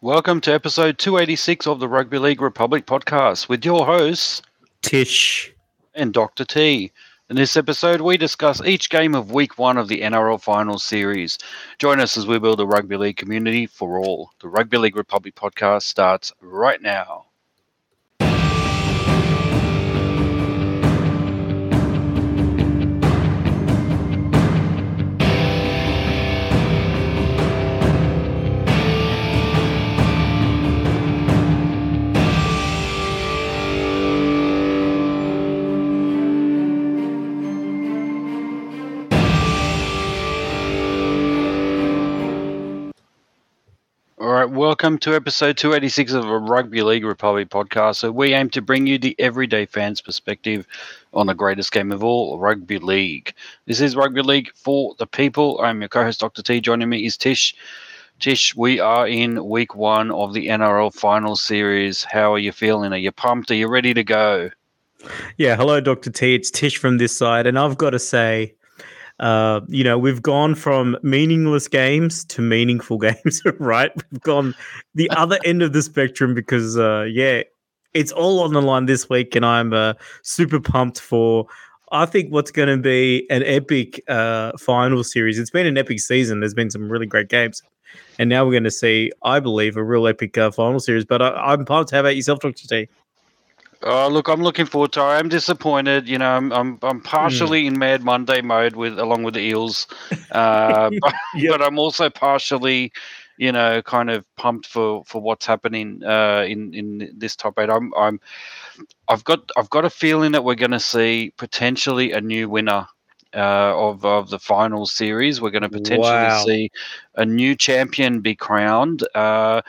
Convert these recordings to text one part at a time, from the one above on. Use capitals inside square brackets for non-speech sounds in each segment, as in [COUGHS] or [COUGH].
Welcome to episode 286 of the Rugby League Republic podcast with your hosts, Tish and Dr. T. In this episode, we discuss each game of week one of the NRL Finals series. Join us as we build a rugby league community for all. The Rugby League Republic podcast starts right now. Right, welcome to episode 286 of a Rugby League Republic podcast. So, we aim to bring you the everyday fans' perspective on the greatest game of all, Rugby League. This is Rugby League for the people. I'm your co host, Dr. T. Joining me is Tish. Tish, we are in week one of the NRL final series. How are you feeling? Are you pumped? Are you ready to go? Yeah, hello, Dr. T. It's Tish from this side. And I've got to say, uh, you know, we've gone from meaningless games to meaningful [LAUGHS] games, right? We've gone the other end of the spectrum because, uh, yeah, it's all on the line this week, and I'm uh, super pumped for. I think what's going to be an epic uh, final series. It's been an epic season. There's been some really great games, and now we're going to see, I believe, a real epic uh, final series. But I, I'm pumped. How about yourself, Doctor T? Oh, look, I'm looking forward to. it. I'm disappointed. You know, I'm I'm, I'm partially in Mad Monday mode with along with the Eels, uh, but, [LAUGHS] Yep. [LAUGHS] but I'm also partially, you know, kind of pumped for for what's happening uh, in in this top eight. I'm I'm I've got I've got a feeling that we're going to see potentially a new winner. Uh, of of the final series, we're going to potentially Wow. see a new champion be crowned. Uh,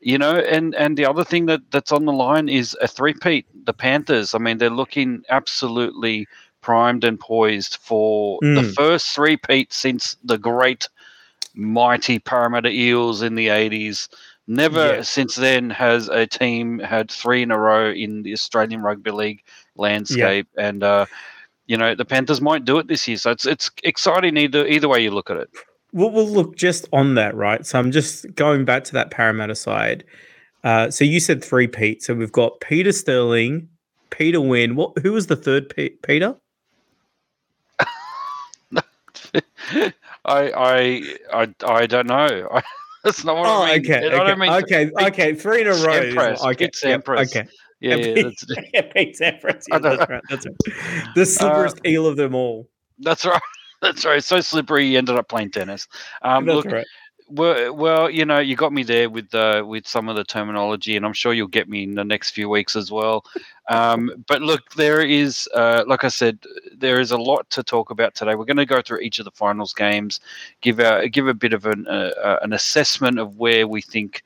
you know, and and the other thing that that's on the line is a three-peat. The Panthers. I mean, they're looking absolutely primed and poised for the Mm. first three-peat since the great, mighty Parramatta Eels in the '80s. Never Yeah. since then has a team had three in a row in the Australian Rugby League landscape, and uh, you know the Panthers might do it this year. So it's it's exciting either either way you look at it. Well, well, look, just on that, right? So I'm just going back to that Parramatta side. Uh, so you said three Pete. So we've got Peter Sterling, Peter Wynn. What? Who was the third Pe- Peter? [LAUGHS] I I I I don't know. I, [LAUGHS] that's not what Oh, I mean. okay, I don't okay, mean okay, okay. Three in a row. Sampras, Okay, yep, Sampras. okay. Yeah, Yeah, [LAUGHS] yeah, Pete- that's, yeah, Pete Sampras. Yeah, that's right. That's right. The slipperest eel of them all. that's right. That's right. So slippery, he ended up playing tennis. Um, that's look, right. well, well, you know, you got me there with uh, with some of the terminology, and I'm sure you'll get me in the next few weeks as well. Um, but look, there is, uh, like I said, there is a lot to talk about today. We're going to go through each of the finals games, give a give a bit of an uh, uh, an assessment of where we think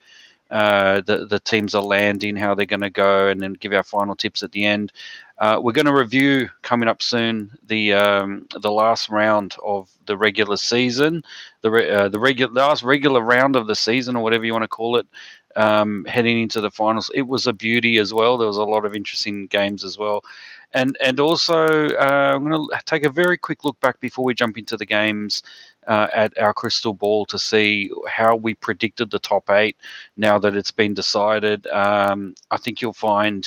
uh, the the teams are landing, how they're going to go, and then give our final tips at the end. Uh, we're going to review coming up soon the um, the last round of the regular season, the re- uh, the regular last regular round of the season, or whatever you want to call it, um, heading into the finals. It was a beauty as well. There was a lot of interesting games as well, and and also uh, I'm going to take a very quick look back before we jump into the games. Uh, at our crystal ball to see how we predicted the top eight now that it's been decided. Um, I think you'll find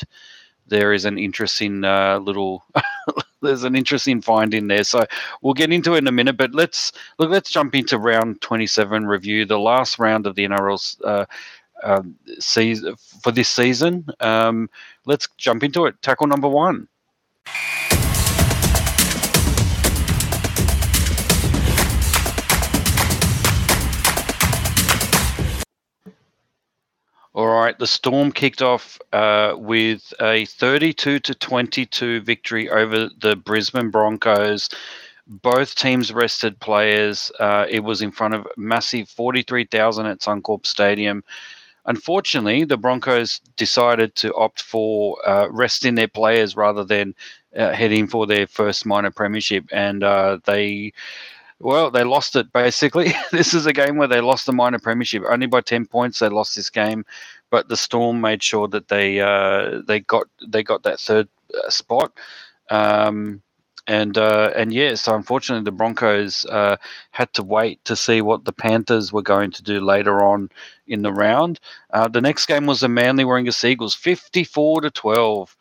there is an interesting uh, little [LAUGHS] there's an interesting find in there. So we'll get into it in a minute, but let's look. Let's jump into round 27 review, the last round of the NRL uh, um, season for this season. Um, let's jump into it. Tackle number one. All right, the Storm kicked off uh, with a 32 to 22 victory over the Brisbane Broncos. Both teams rested players. Uh, it was in front of massive 43,000 at Suncorp Stadium. Unfortunately, the Broncos decided to opt for uh, resting their players rather than uh, heading for their first minor premiership, and uh, they well, they lost it basically. [LAUGHS] this is a game where they lost the minor premiership only by ten points. They lost this game, but the Storm made sure that they uh, they got they got that third uh, spot. Um, and uh, and yeah, so unfortunately the Broncos uh, had to wait to see what the Panthers were going to do later on in the round. Uh, the next game was the Manly Warringah Eagles, fifty-four to twelve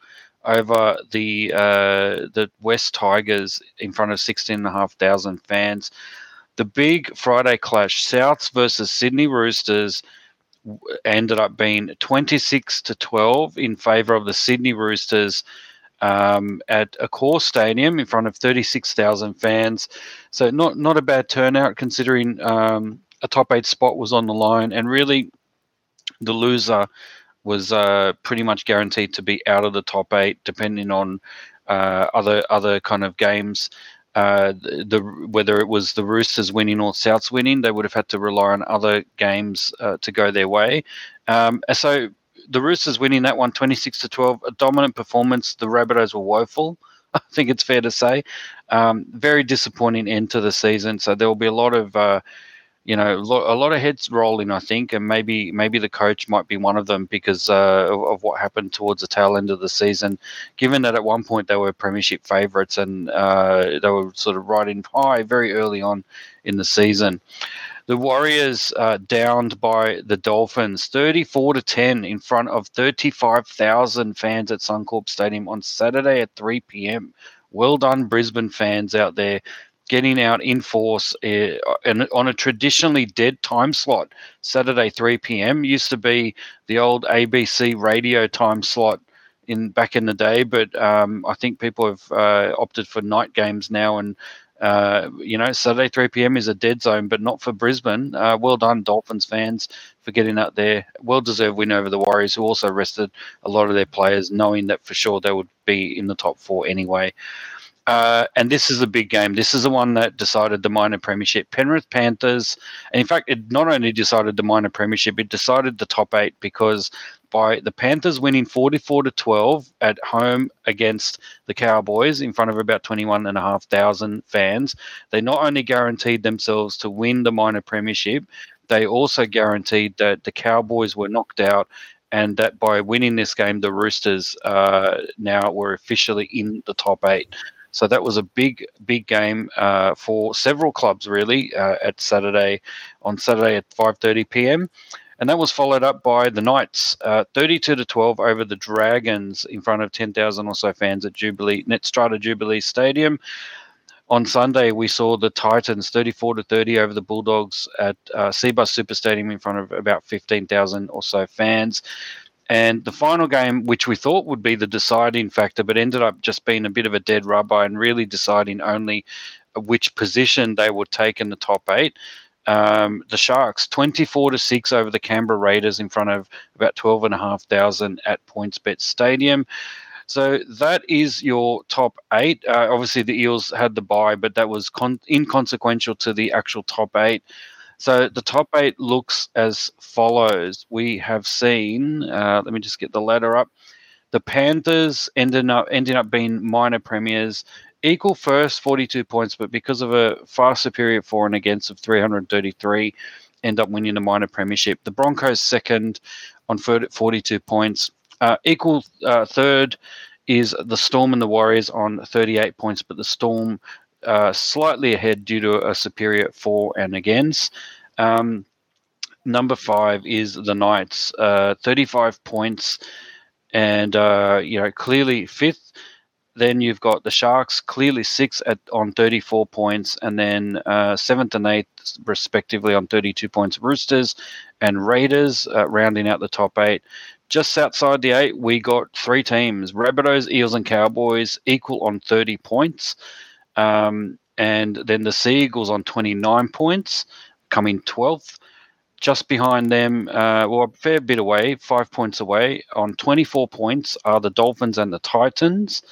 over the uh, the West Tigers in front of sixteen and a half thousand fans. The big Friday clash, Souths versus Sydney Roosters, ended up being twenty-six to twelve in favour of the Sydney Roosters um, at Accor Stadium in front of 36,000 fans. So not not a bad turnout considering um, a top eight spot was on the line, and really the loser was uh, pretty much guaranteed to be out of the top eight, depending on uh, other other kind of games. Uh, the, the, whether it was the Roosters winning or Souths winning, they would have had to rely on other games uh, to go their way. Um, so the Roosters winning that one 26 to 12, a dominant performance. The Rabbitohs were woeful. [LAUGHS] I think it's fair to say. Um, very disappointing end to the season. So there will be a lot of, uh, you know, a lot of heads rolling. I think, and maybe maybe the coach might be one of them because uh, of, what happened towards the tail end of the season. Given that at one point they were premiership favourites and uh, they were sort of riding high very early on in the season. The Warriors uh, downed by the Dolphins 34 to 10 in front of 35,000 fans at Suncorp Stadium on Saturday at 3 p.m. Well done, Brisbane fans out there getting out in force uh, and on a traditionally dead time slot. Saturday 3 p.m. used to be the old ABC radio time slot in back in the day, but um, I think people have uh, opted for night games now and uh, you know, Saturday 3 p.m. is a dead zone, but not for Brisbane. Uh, well done, Dolphins fans, for getting out there. Well deserved win over the Warriors, who also rested a lot of their players, knowing that for sure they would be in the top four anyway. Uh, and this is a big game. This is the one that decided the minor premiership. Penrith Panthers, and in fact, it not only decided the minor premiership, it decided the top eight because by the Panthers winning 44 to 12 at home against the Cowboys in front of about 21,500 fans, they not only guaranteed themselves to win the minor premiership, they also guaranteed that the Cowboys were knocked out and that by winning this game, the Roosters uh, now were officially in the top eight. So that was a big, big game uh, for several clubs, really, uh, at Saturday on Saturday at 5:30 p.m. And that was followed up by the Knights, uh, 32 to 12 over the Dragons in front of 10,000 or so fans at Jubilee Netstrata Jubilee Stadium. On Sunday, we saw the Titans 34 to 30 over the Bulldogs at uh, Cbus Super Stadium in front of about 15,000 or so fans. And the final game, which we thought would be the deciding factor, but ended up just being a bit of a dead rubber and really deciding only which position they would take in the top eight. Um, the Sharks 24 to 6 over the Canberra Raiders in front of about 12,500 at PointsBet Stadium. So that is your top eight. Uh, obviously, the Eels had the bye, but that was con- inconsequential to the actual top eight. So the top eight looks as follows. We have seen, uh, let me just get the ladder up. The Panthers ended up ending up being minor premiers, equal first, 42 points, but because of a far superior for and against of 333, end up winning the minor premiership. The Broncos second on 42 points. Uh, equal uh, third is the Storm and the Warriors on 38 points, but the Storm uh, slightly ahead due to a superior for and against. Um, number five is the Knights, uh, 35 points, and uh, you know clearly fifth. Then you've got the Sharks, clearly sixth at on 34 points, and then uh, seventh and eighth respectively on 32 points. Roosters and Raiders uh, rounding out the top eight. Just outside the eight, we got three teams: Rabbitohs, Eels, and Cowboys, equal on 30 points. Um, and then the Sea Eagles on 29 points, coming 12th. Just behind them, uh, well, a fair bit away, five points away, on 24 points are the Dolphins and the Titans.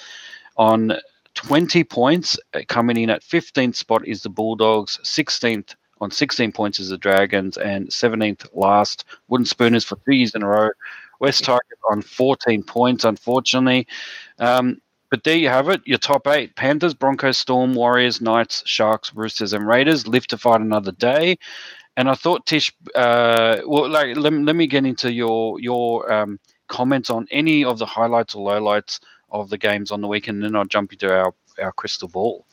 On 20 points, uh, coming in at 15th spot is the Bulldogs. 16th on 16 points is the Dragons, and 17th last Wooden Spooners for two years in a row. West Tigers on 14 points, unfortunately. Um, but there you have it, your top eight Panthers, Broncos, Storm, Warriors, Knights, Sharks, Roosters, and Raiders live to fight another day. And I thought, Tish, uh, well, like, let, let me get into your your um, comments on any of the highlights or lowlights of the games on the weekend, and then I'll jump into our our crystal ball.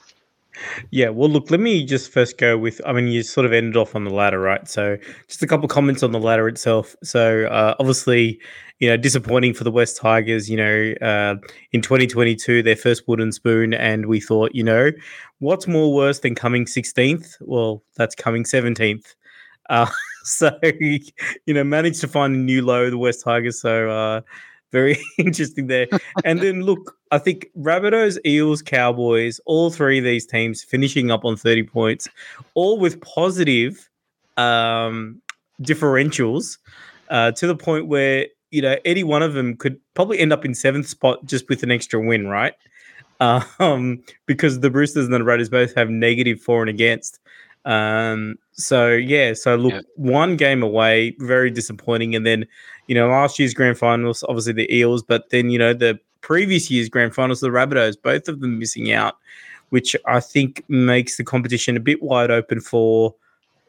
Yeah, well, look, let me just first go with. I mean, you sort of ended off on the ladder, right? So, just a couple comments on the ladder itself. So, uh, obviously, you know, disappointing for the West Tigers. You know, uh, in 2022, their first wooden spoon, and we thought, you know, what's more worse than coming 16th? Well, that's coming 17th. Uh, [LAUGHS] so, you know, managed to find a new low, the West Tigers. So, uh, very [LAUGHS] interesting there. and then look, I think Rabbitohs, Eels, Cowboys, all three of these teams finishing up on 30 points, all with positive um, differentials uh, to the point where, you know, any one of them could probably end up in seventh spot just with an extra win, right? Um, because the Roosters and the Raiders both have negative for and against. Um, so yeah, so look, yeah. one game away, very disappointing. And then, you know, last year's grand finals, obviously the Eels, but then you know the previous year's grand finals, the Rabbitohs, both of them missing out, which I think makes the competition a bit wide open for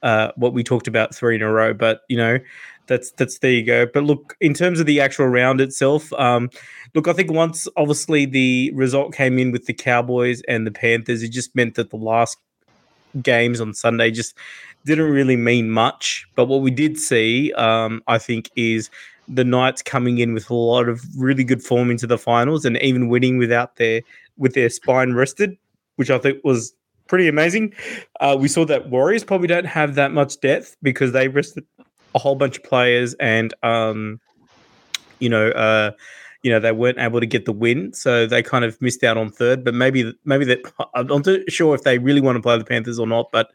uh, what we talked about three in a row. But you know, that's that's there you go. But look, in terms of the actual round itself, um, look, I think once obviously the result came in with the Cowboys and the Panthers, it just meant that the last games on Sunday just didn't really mean much. But what we did see, um, I think, is the Knights coming in with a lot of really good form into the finals and even winning without their with their spine rested, which I think was pretty amazing. Uh, we saw that Warriors probably don't have that much depth because they rested a whole bunch of players and um, you know uh, you know they weren't able to get the win, so they kind of missed out on third. But maybe maybe that [LAUGHS] I'm not sure if they really want to play the Panthers or not. But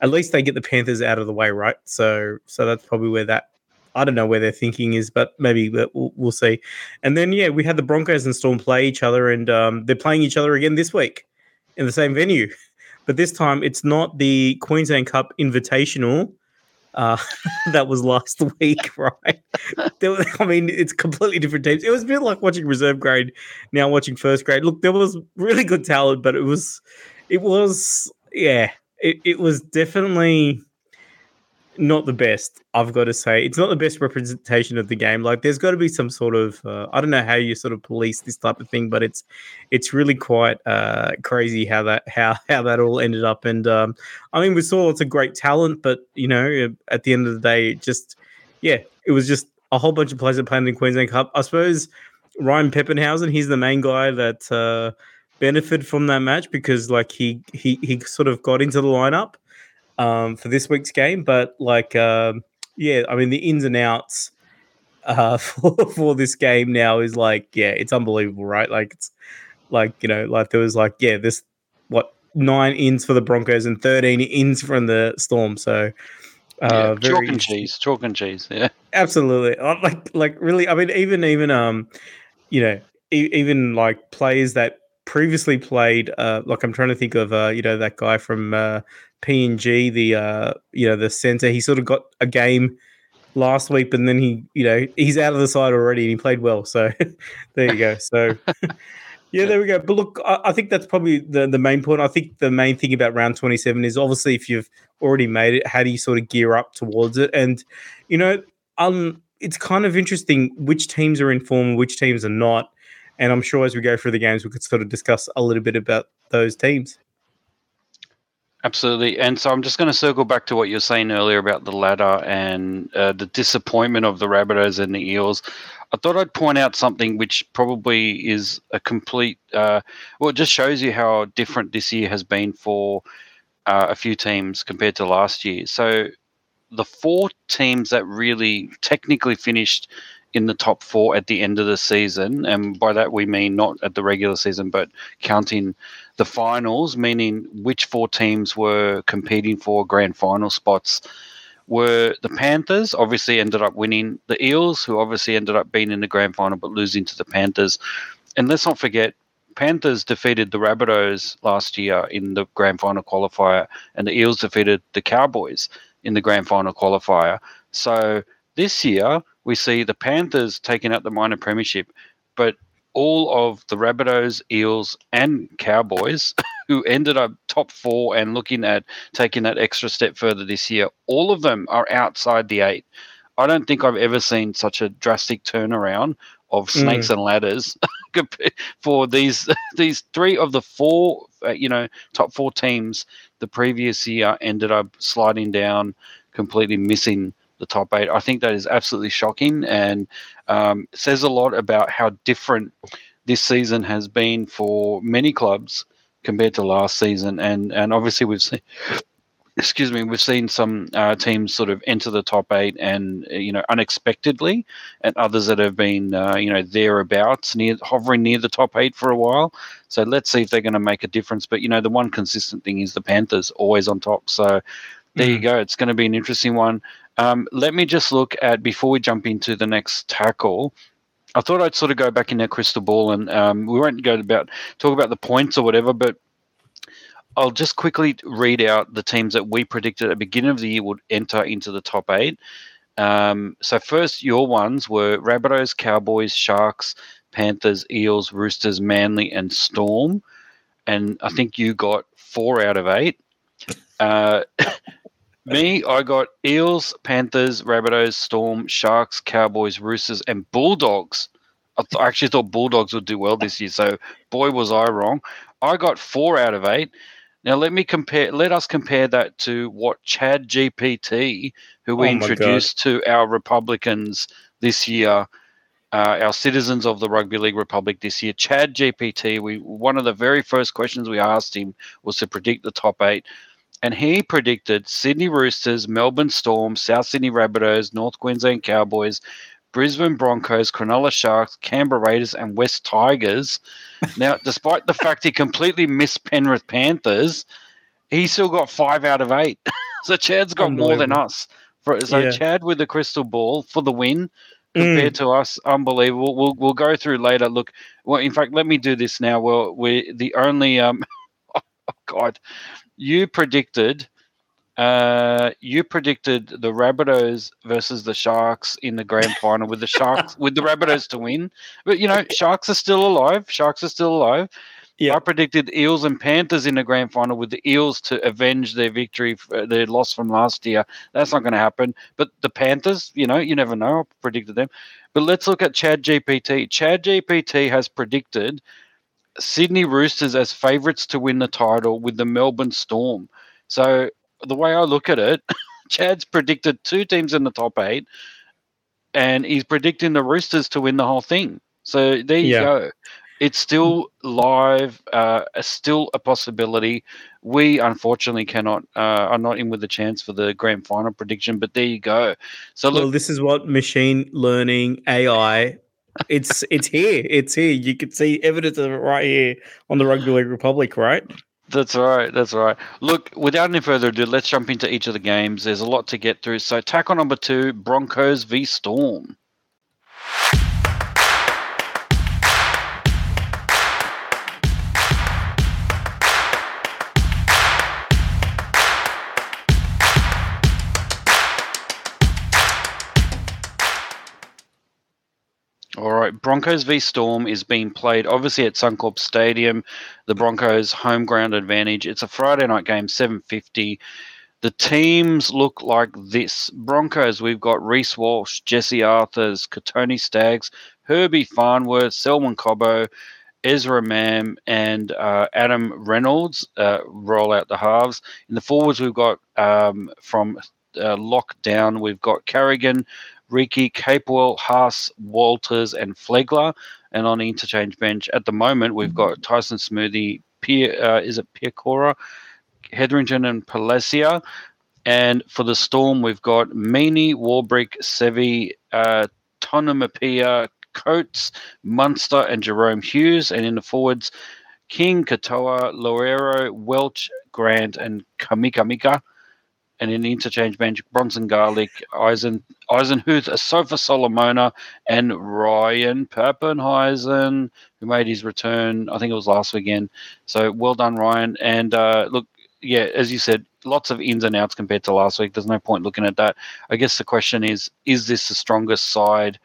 at least they get the Panthers out of the way, right? So so that's probably where that I don't know where their thinking is, but maybe we'll, we'll see. And then yeah, we had the Broncos and Storm play each other, and um, they're playing each other again this week in the same venue. [LAUGHS] But this time it's not the Queensland Cup Invitational uh, [LAUGHS] that was last [LAUGHS] week, right? Was, I mean, it's completely different teams. It was a bit like watching reserve grade, now watching first grade. Look, there was really good talent, but it was, it was, yeah, it, it was definitely not the best. I've got to say, it's not the best representation of the game. Like, there's got to be some sort of uh, I don't know how you sort of police this type of thing, but it's it's really quite uh, crazy how that how how that all ended up. And um, I mean, we saw lots of great talent, but you know, at the end of the day, just yeah, it was just a whole bunch of players that played in the Queensland Cup. I suppose Ryan Papenhuyzen, he's the main guy that uh, benefited from that match because like he he he sort of got into the lineup um, for this week's game. But like, um, yeah, I mean, the ins and outs uh, [LAUGHS] for for this game now is like, yeah, it's unbelievable, right? Like, it's like you know, like there was like, yeah, this what nine ins for the Broncos and thirteen ins from the Storm. So. Uh, yeah, chalk and cheese, chalk and cheese, yeah, absolutely. Like, like really, I mean, even, even, um, you know, e- even like players that previously played, uh, like I'm trying to think of, uh, you know, that guy from uh, PNG, the uh, you know the center. He sort of got a game last week, and then he you know he's out of the side already, and he played well. So [LAUGHS] there you go. So. [LAUGHS] Yeah, there we go. But look, I, I, think that's probably the, the main point. I think the main thing about round 27 is obviously if you've already made it, how do you sort of gear up towards it? And, you know, um, it's kind of interesting which teams are in form, which teams are not. And I'm sure as we go through the games, we could sort of discuss a little bit about those teams. Absolutely. And so I'm just going to circle back to what you were saying earlier about the ladder and uh, the disappointment of the Rabbitohs and the Eels. I thought I'd point out something which probably is a complete, uh, well, it just shows you how different this year has been for uh, a few teams compared to last year. So the four teams that really technically finished in the top four at the end of the season, and by that we mean not at the regular season, but counting the finals, meaning which four teams were competing for grand final spots, were the Panthers, obviously ended up winning the Eels, who obviously ended up being in the grand final but losing to the Panthers. And let's not forget, Panthers defeated the Rabbitohs last year in the grand final qualifier, and the Eels defeated the Cowboys in the grand final qualifier. So this year, we see the Panthers taking out the minor premiership, but all of the Rabbitohs, Eels, and Cowboys, [LAUGHS] who ended up top four and looking at taking that extra step further this year, all of them are outside the eight. I don't think I've ever seen such a drastic turnaround of snakes mm. and ladders [LAUGHS] for these [LAUGHS] these three of the four, uh, you know, top four teams the previous year ended up sliding down, completely missing the top eight. I think that is absolutely shocking and um, says a lot about how different this season has been for many clubs compared to last season. And and obviously we've seen [COUGHS] excuse me, we've seen some uh, teams sort of enter the top eight and you know unexpectedly, and others that have been uh, you know thereabouts, near hovering near the top eight for a while. So let's see if they're going to make a difference. But you know the one consistent thing is the Panthers always on top. So there mm. you go. It's going to be an interesting one. Um, let me just look at before we jump into the next tackle. I thought I'd sort of go back in that crystal ball, and um, we won't go about talk about the points or whatever, but I'll just quickly read out the teams that we predicted at the beginning of the year would enter into the top eight. Um, so first, your ones were Rabbitohs, Cowboys, Sharks, Panthers, Eels, Roosters, Manly, and Storm. And I think you got four out of eight. Uh, [LAUGHS] me, I got Eels, Panthers, Rabbitohs, Storm, Sharks, Cowboys, Roosters, and Bulldogs. I, th- I actually thought Bulldogs would do well this year, so boy was I wrong. I got four out of eight. Now let me compare. Let us compare that to what Chad GPT, who we oh introduced God. to our Republicans this year, uh, our citizens of the Rugby League Republic this year. Chad GPT. We one of the very first questions we asked him was to predict the top eight, and he predicted Sydney Roosters, Melbourne Storm, South Sydney Rabbitohs, North Queensland Cowboys, Brisbane Broncos, Cronulla Sharks, Canberra Raiders, and West Tigers. now, [LAUGHS] despite the fact he completely missed Penrith Panthers, he still got five out of eight. [LAUGHS] so Chad's got more than us. For, so yeah. Chad with the crystal ball for the win compared mm. to us, unbelievable. We'll we'll go through later. Look, well, in fact, let me do this now. Well, we're the only um, [LAUGHS] oh God, you predicted uh, you predicted the Rabbitohs versus the Sharks in the grand final with the Sharks [LAUGHS] with the Rabbitohs to win. But you know, Sharks are still alive. Sharks are still alive. Yeah. I predicted Eels and Panthers in the grand final with the Eels to avenge their victory, uh, their loss from last year. That's not going to happen. But the Panthers, you know, you never know. I predicted them. But let's look at Chad GPT. Chad GPT has predicted Sydney Roosters as favourites to win the title with the Melbourne Storm. So the way I look at it, [LAUGHS] Chad's predicted two teams in the top eight, and he's predicting the Roosters to win the whole thing. So there you yeah. go. It's still live, uh, still a possibility. We unfortunately cannot uh, are not in with a chance for the grand final prediction, but there you go. So look, well, this is what machine learning AI it's it's here. It's here. You can see evidence of it right here on the Rugby League Republic, right? That's right. That's right. Look, without any further ado, let's jump into each of the games. There's a lot to get through. So, tackle number two Broncos v Storm. Broncos v Storm is being played obviously at Suncorp Stadium. The Broncos home ground advantage. It's a Friday night game, 7:50. The teams look like this. Broncos, we've got Reece Walsh, Jesse Arthars, Kotoni Staggs, Herbie Farnworth, Selwyn Cobbo, Ezra Mam, and uh, Adam Reynolds uh, roll out the halves. In the forwards, we've got um, from uh, lockdown, we've got Carrigan, Riki, Capewell, Haas, Walters, and Flegler. And on the interchange bench at the moment, we've got. Tyson Smoothy, Pier, uh, is it Piakura, Hetherington, and Palasia. And for the Storm, we've got Meaney, Warbrick, Seve, uh, Tonumaipea, Coates, Munster, and Jahrome Hughes. And in the forwards, King, Katoa, Loiero, Welch, Grant, and Kamika and in the interchange bench, Bronson Garlick, Eisen, Eisenhuth, Sofa Solomona, and Ryan Papenhuyzen, who made his return, I think it was last weekend. So well done, Ryan. And uh, look, yeah, as you said, lots of ins and outs compared to last week. There's no point looking at that. I guess the question is, is this the strongest side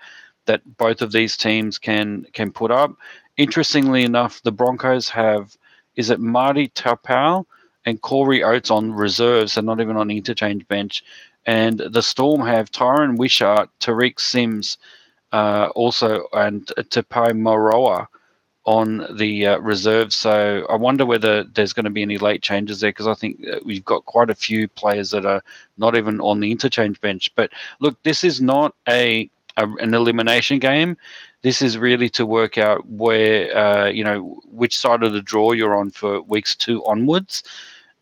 that both of these teams can can put up? Interestingly enough, the Broncos have, is it Marty Taupau? And Corey Oates on reserves and not even on interchange bench. And the Storm have Tyran Wishart, Tariq Sims, uh, also, and Tepai Moeroa on the uh, reserve. So I wonder whether there's going to be any late changes there because I think we've got quite a few players that are not even on the interchange bench. But look, this is not a, a an elimination game. This is really to work out where uh, you know which side of the draw you're on for weeks two onwards,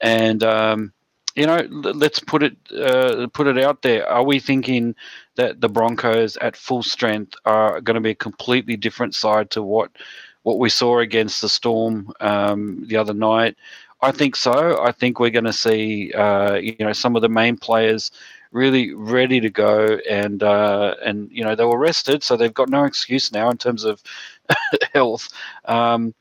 and. Um, you know, let's put it uh, put it out there. Are we thinking that the Broncos at full strength are going to be a completely different side to what what we saw against the Storm um, the other night. I think so. I think we're going to see uh, you know some of the main players really ready to go, and uh, and you know they were rested, so they've got no excuse now in terms of [LAUGHS] health. Um,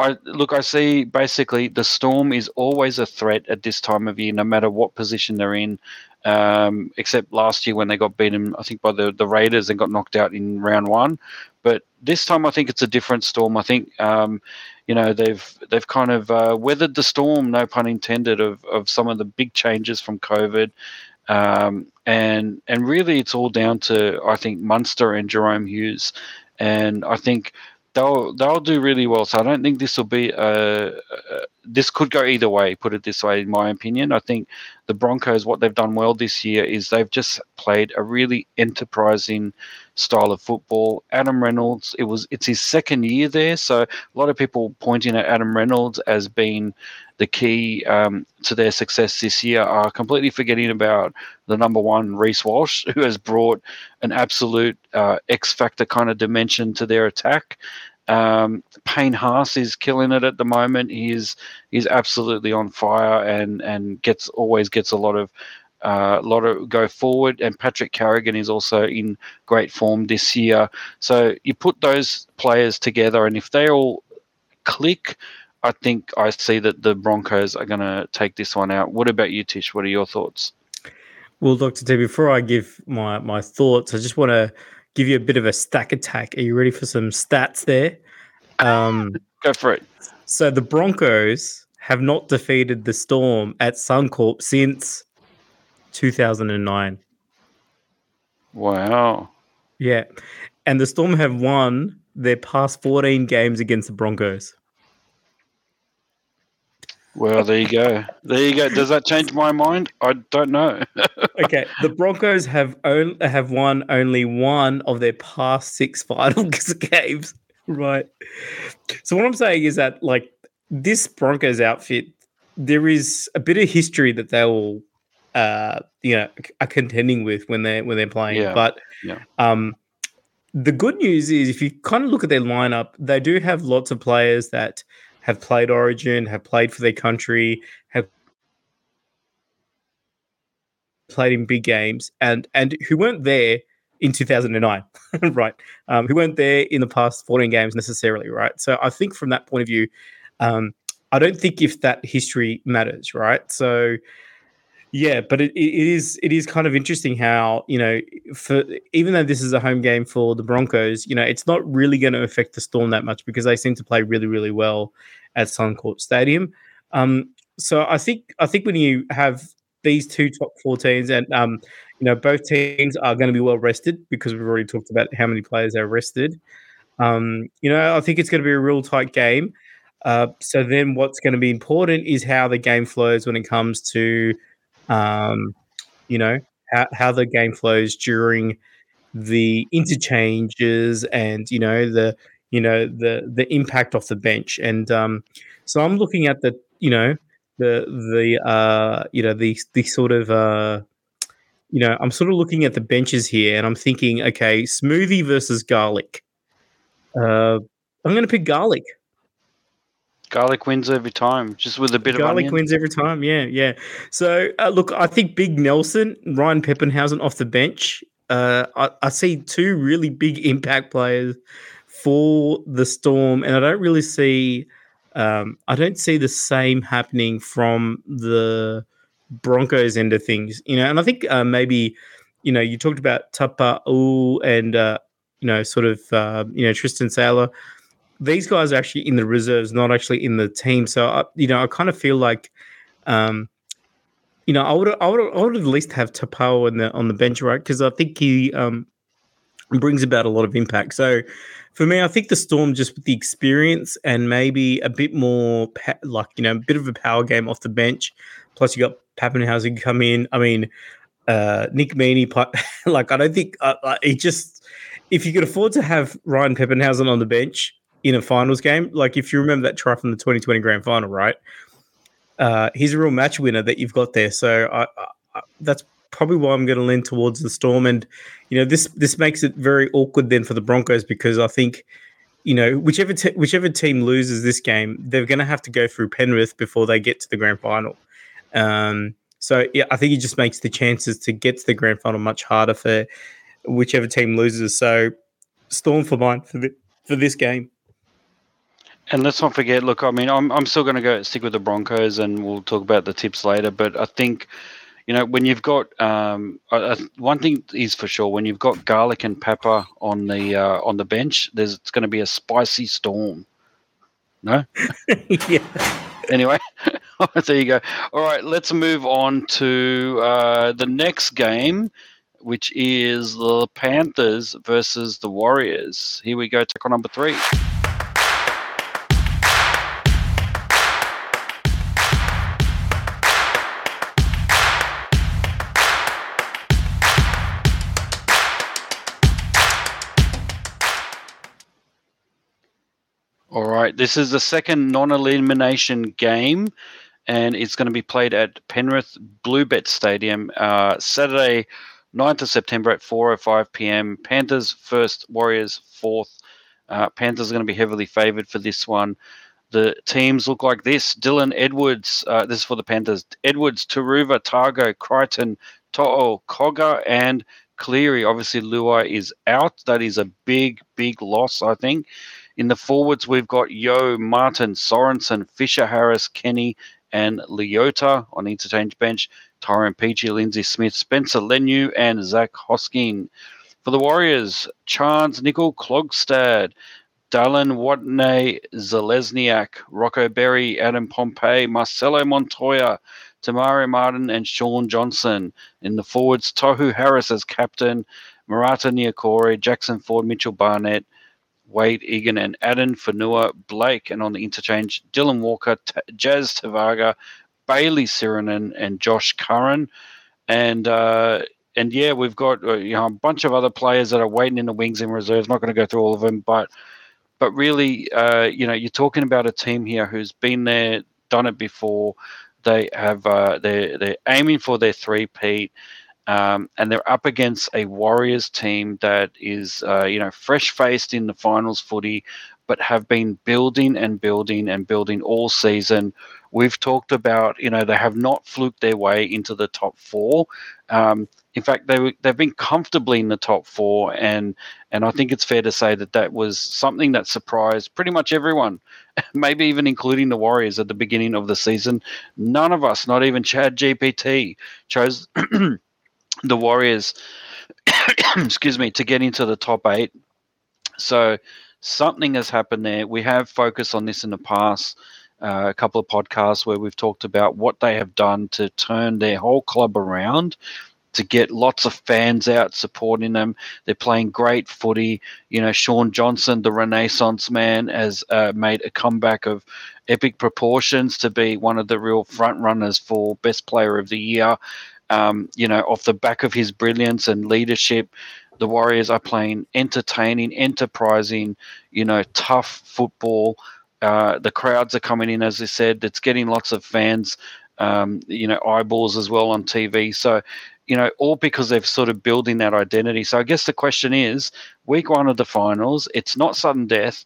I look, I see basically the Storm is always a threat at this time of year, no matter what position they're in. Um, except last year when they got beaten, I think by the the Raiders and got knocked out in round one. But this time, I think it's a different storm. I think um, you know they've they've kind of uh, weathered the storm, no pun intended, of of some of the big changes from COVID. Um, and and really, it's all down to I think Munster and Jahrome Hughes, and I think they'll they'll do really well. So I don't think this will be a, a, this could go either way. Put it this way, in my opinion, I think the Broncos what they've done well this year is they've just played a really enterprising style of football. Adam Reynolds, it was it's his second year there, so a lot of people pointing at Adam Reynolds as being the key um, to their success this year are completely forgetting about the number one Reece Walsh, [LAUGHS] who has brought an absolute uh, X factor kind of dimension to their attack. Um, Payne Haas is killing it at the moment. He's he's absolutely on fire and and gets always gets a lot of uh, a lot of go forward. And Patrick Carrigan is also in great form this year. So you put those players together, and if they all click, I think I see that the Broncos are going to take this one out. What about you, Tish? What are your thoughts? Well, Dr. T, before I give my, my thoughts, I just want to give you a bit of a stack attack. Are you ready for some stats there? Um, Go for it. So the Broncos have not defeated the Storm at Suncorp since 2009. Wow. Yeah. And the Storm have won their past 14 games against the Broncos. Well, there you go. There you go. Does that change my mind? I don't know. [LAUGHS] okay, the Broncos have only have won only one of their past six [LAUGHS] final games. Right. So what I'm saying is that like this Broncos outfit, there is a bit of history that they will, uh, you know, are contending with when they're when they're playing. Yeah. But yeah. um, the good news is if you kind of look at their lineup, they do have lots of players that have played Origin, have played for their country, have played in big games, and and who weren't there in 2009, [LAUGHS] right? Um, who weren't there in the past 14 games necessarily, right? So I think from that point of view, um, I don't think if that history matters, right? So yeah, but it, it is it is kind of interesting how you know for even though this is a home game for the Broncos, you know it's not really going to affect the Storm that much because they seem to play really really well at Suncorp Stadium. Um, so I think I think when you have these two top four teams and um, you know both teams are going to be well rested because we've already talked about how many players are rested. Um, you know I think it's going to be a real tight game. Uh, so then what's going to be important is how the game flows when it comes to um, you know, how, how the game flows during the interchanges and, you know, the, you know, the, the impact off the bench. And um, so I'm looking at the, you know, the, the, uh, you know, the, the sort of, uh, you know, I'm sort of looking at the benches here and I'm thinking, okay, smoothie versus garlic. Uh, I'm going to pick garlic. Garlic wins every time, just with a bit Garlic of Garlic wins every time, yeah, yeah. So uh, look, I think Big Nelson, Ryan Papenhuyzen off the bench. Uh, I, I see two really big [LAUGHS] impact players for the Storm, and I don't really see, um, I don't see the same happening from the Broncos end of things. You know, and I think uh, maybe, you know, you talked about Taupau and uh, you know, sort of, uh, you know, Tristan Sailor these guys are actually in the reserves, not actually in the team. So I, you know, I kind of feel like, um, you know, I would I would I would at least have Taupau on the on the bench, right? Because I think he, um, brings about a lot of impact. So for me, I think the Storm just with the experience and maybe a bit more pa- like you know a bit of a power game off the bench. Plus, you got Papenhuyzen come in. I mean, uh, Nick Meaney, [LAUGHS] like I don't think uh, uh, he just if you could afford to have Ryan Papenhuyzen on the bench in a finals game, like if you remember that try from the 2020 grand final, right? Uh, he's a real match winner that you've got there. So I, I, that's probably why I'm going to lean towards the Storm. And you know, this this makes it very awkward then for the Broncos because I think you know whichever te- whichever team loses this game, they're going to have to go through Penrith before they get to the grand final. Um, so yeah, I think it just makes the chances to get to the grand final much harder for whichever team loses. So Storm for mine for the, for this game. And let's not forget. Look, I mean, I'm I'm still going to go stick with the Broncos, and we'll talk about the tips later. But I think, you know, when you've got um, uh, one thing is for sure, when you've got garlic and pepper on the uh, on the bench, there's it's going to be a spicy storm. No. [LAUGHS] yeah. Anyway, [LAUGHS] there you go. All right, let's move on to uh, the next game, which is the Panthers versus the Warriors. Here we go, tackle number three. Right, this is the second non-elimination game, and it's going to be played at Penrith Bluebet Stadium uh, Saturday, 9th of September at 4:05 p.m. Panthers first, Warriors fourth. Uh, Panthers are going to be heavily favoured for this one. The teams look like this: Dylan Edwards. Uh, this is for the Panthers. Edwards, Turuva, Tago, Crichton, To'o, Cogger, and Cleary. Obviously, Luai is out. That is a big, big loss, I think. In the forwards, we've got Yeo, Martin, Sorensen, Fisher, Harris, Kenny, and Leota on interchange bench. Tyrone Peachey, Lindsay Smith, Spencer Leniu, and Zac Hosking. For the Warriors, Charnze, Nicoll, Klokstad, Dallin Watene, Zelezniak, Rocco Berry, Adam Pompey, Marcelo Montoya, Te Maire Martin, and Shaun Johnson. In the forwards, Tohu Harris as captain, Marata Niukore, Jackson Ford, Mitchell Barnett, Wade Egan and Addin Fanua Blake, and on the interchange, Dylan Walker, T- Jazz Tevaga, Bayley Sironen, and Josh Curran. And uh, and yeah, we've got uh, you know a bunch of other players that are waiting in the wings in reserves. Not going to go through all of them, but but really, uh, you know, you're talking about a team here who's been there, done it before. They have uh, they they're aiming for their three peat. Um, and they're up against a Warriors team that is, uh, you know, fresh faced in the finals footy, but have been building and building and building all season. We've talked about, you know, they have not fluked their way into the top four. Um, in fact, they they've been comfortably in the top four, and and I think it's fair to say that that was something that surprised pretty much everyone, [LAUGHS] maybe even including the Warriors at the beginning of the season. None of us, not even Chad GPT, chose. [CLEARS THROAT] the Warriors, [COUGHS] excuse me, to get into the top eight. So something has happened there. We have focused on this in the past, uh, a couple of podcasts where we've talked about what they have done to turn their whole club around. To get lots of fans out supporting them, they're playing great footy. You know, Shaun Johnson, the Renaissance man, has uh, made a comeback of epic proportions to be one of the real front runners for best player of the year. Um, you know, off the back of his brilliance and leadership, the Warriors are playing entertaining, enterprising, you know, tough football. Uh, the crowds are coming in, as I said. It's getting lots of fans, um, you know, eyeballs as well on TV. So, you know, all because they've sort of building that identity. So I guess the question is, week one of the finals, it's not sudden death.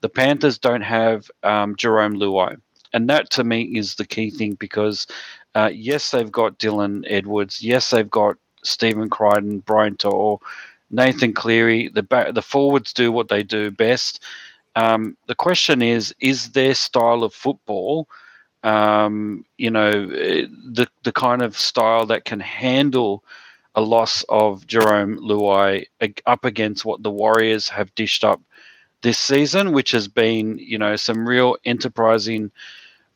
The Panthers don't have um, Jarome Luai. And that to me is the key thing because uh, yes, they've got Dylan Edwards. Yes, they've got Stephen Crichton, Brian To'o, Nathan Cleary. The back, the forwards do what they do best. Um, the question is: Is their style of football, um, you know, eh, the the kind of style that can handle a loss of Jarome Luai up against what the Warriors have dished up this season, which has been, you know, some real enterprising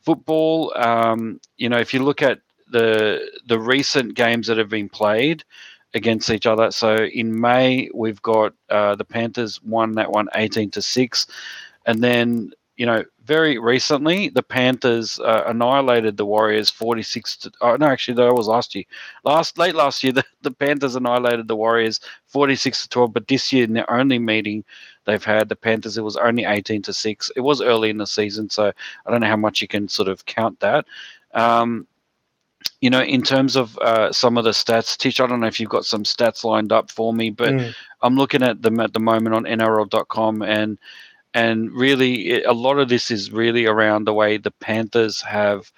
football. Um, you know, if you look at the the recent games that have been played, against each other. So in May, we've got uh, the Panthers won that one 18 to 6. And then, you know, very recently, the Panthers uh, annihilated the Warriors 46 to. Oh, no, actually, that was last year. Last Late last year, [LAUGHS] the, the Panthers annihilated the Warriors 46 to 12. But this year, in their only meeting they've had, the Panthers, it was only 18 to 6. It was early in the season, so I don't know how much you can sort of count that. Um, you know, in terms of uh, some of the stats, Tish, I don't know if you've got some stats lined up for me, but mm. I'm looking at them at the moment on NRL.com, and and really, it, a lot of this is really around the way the Panthers have,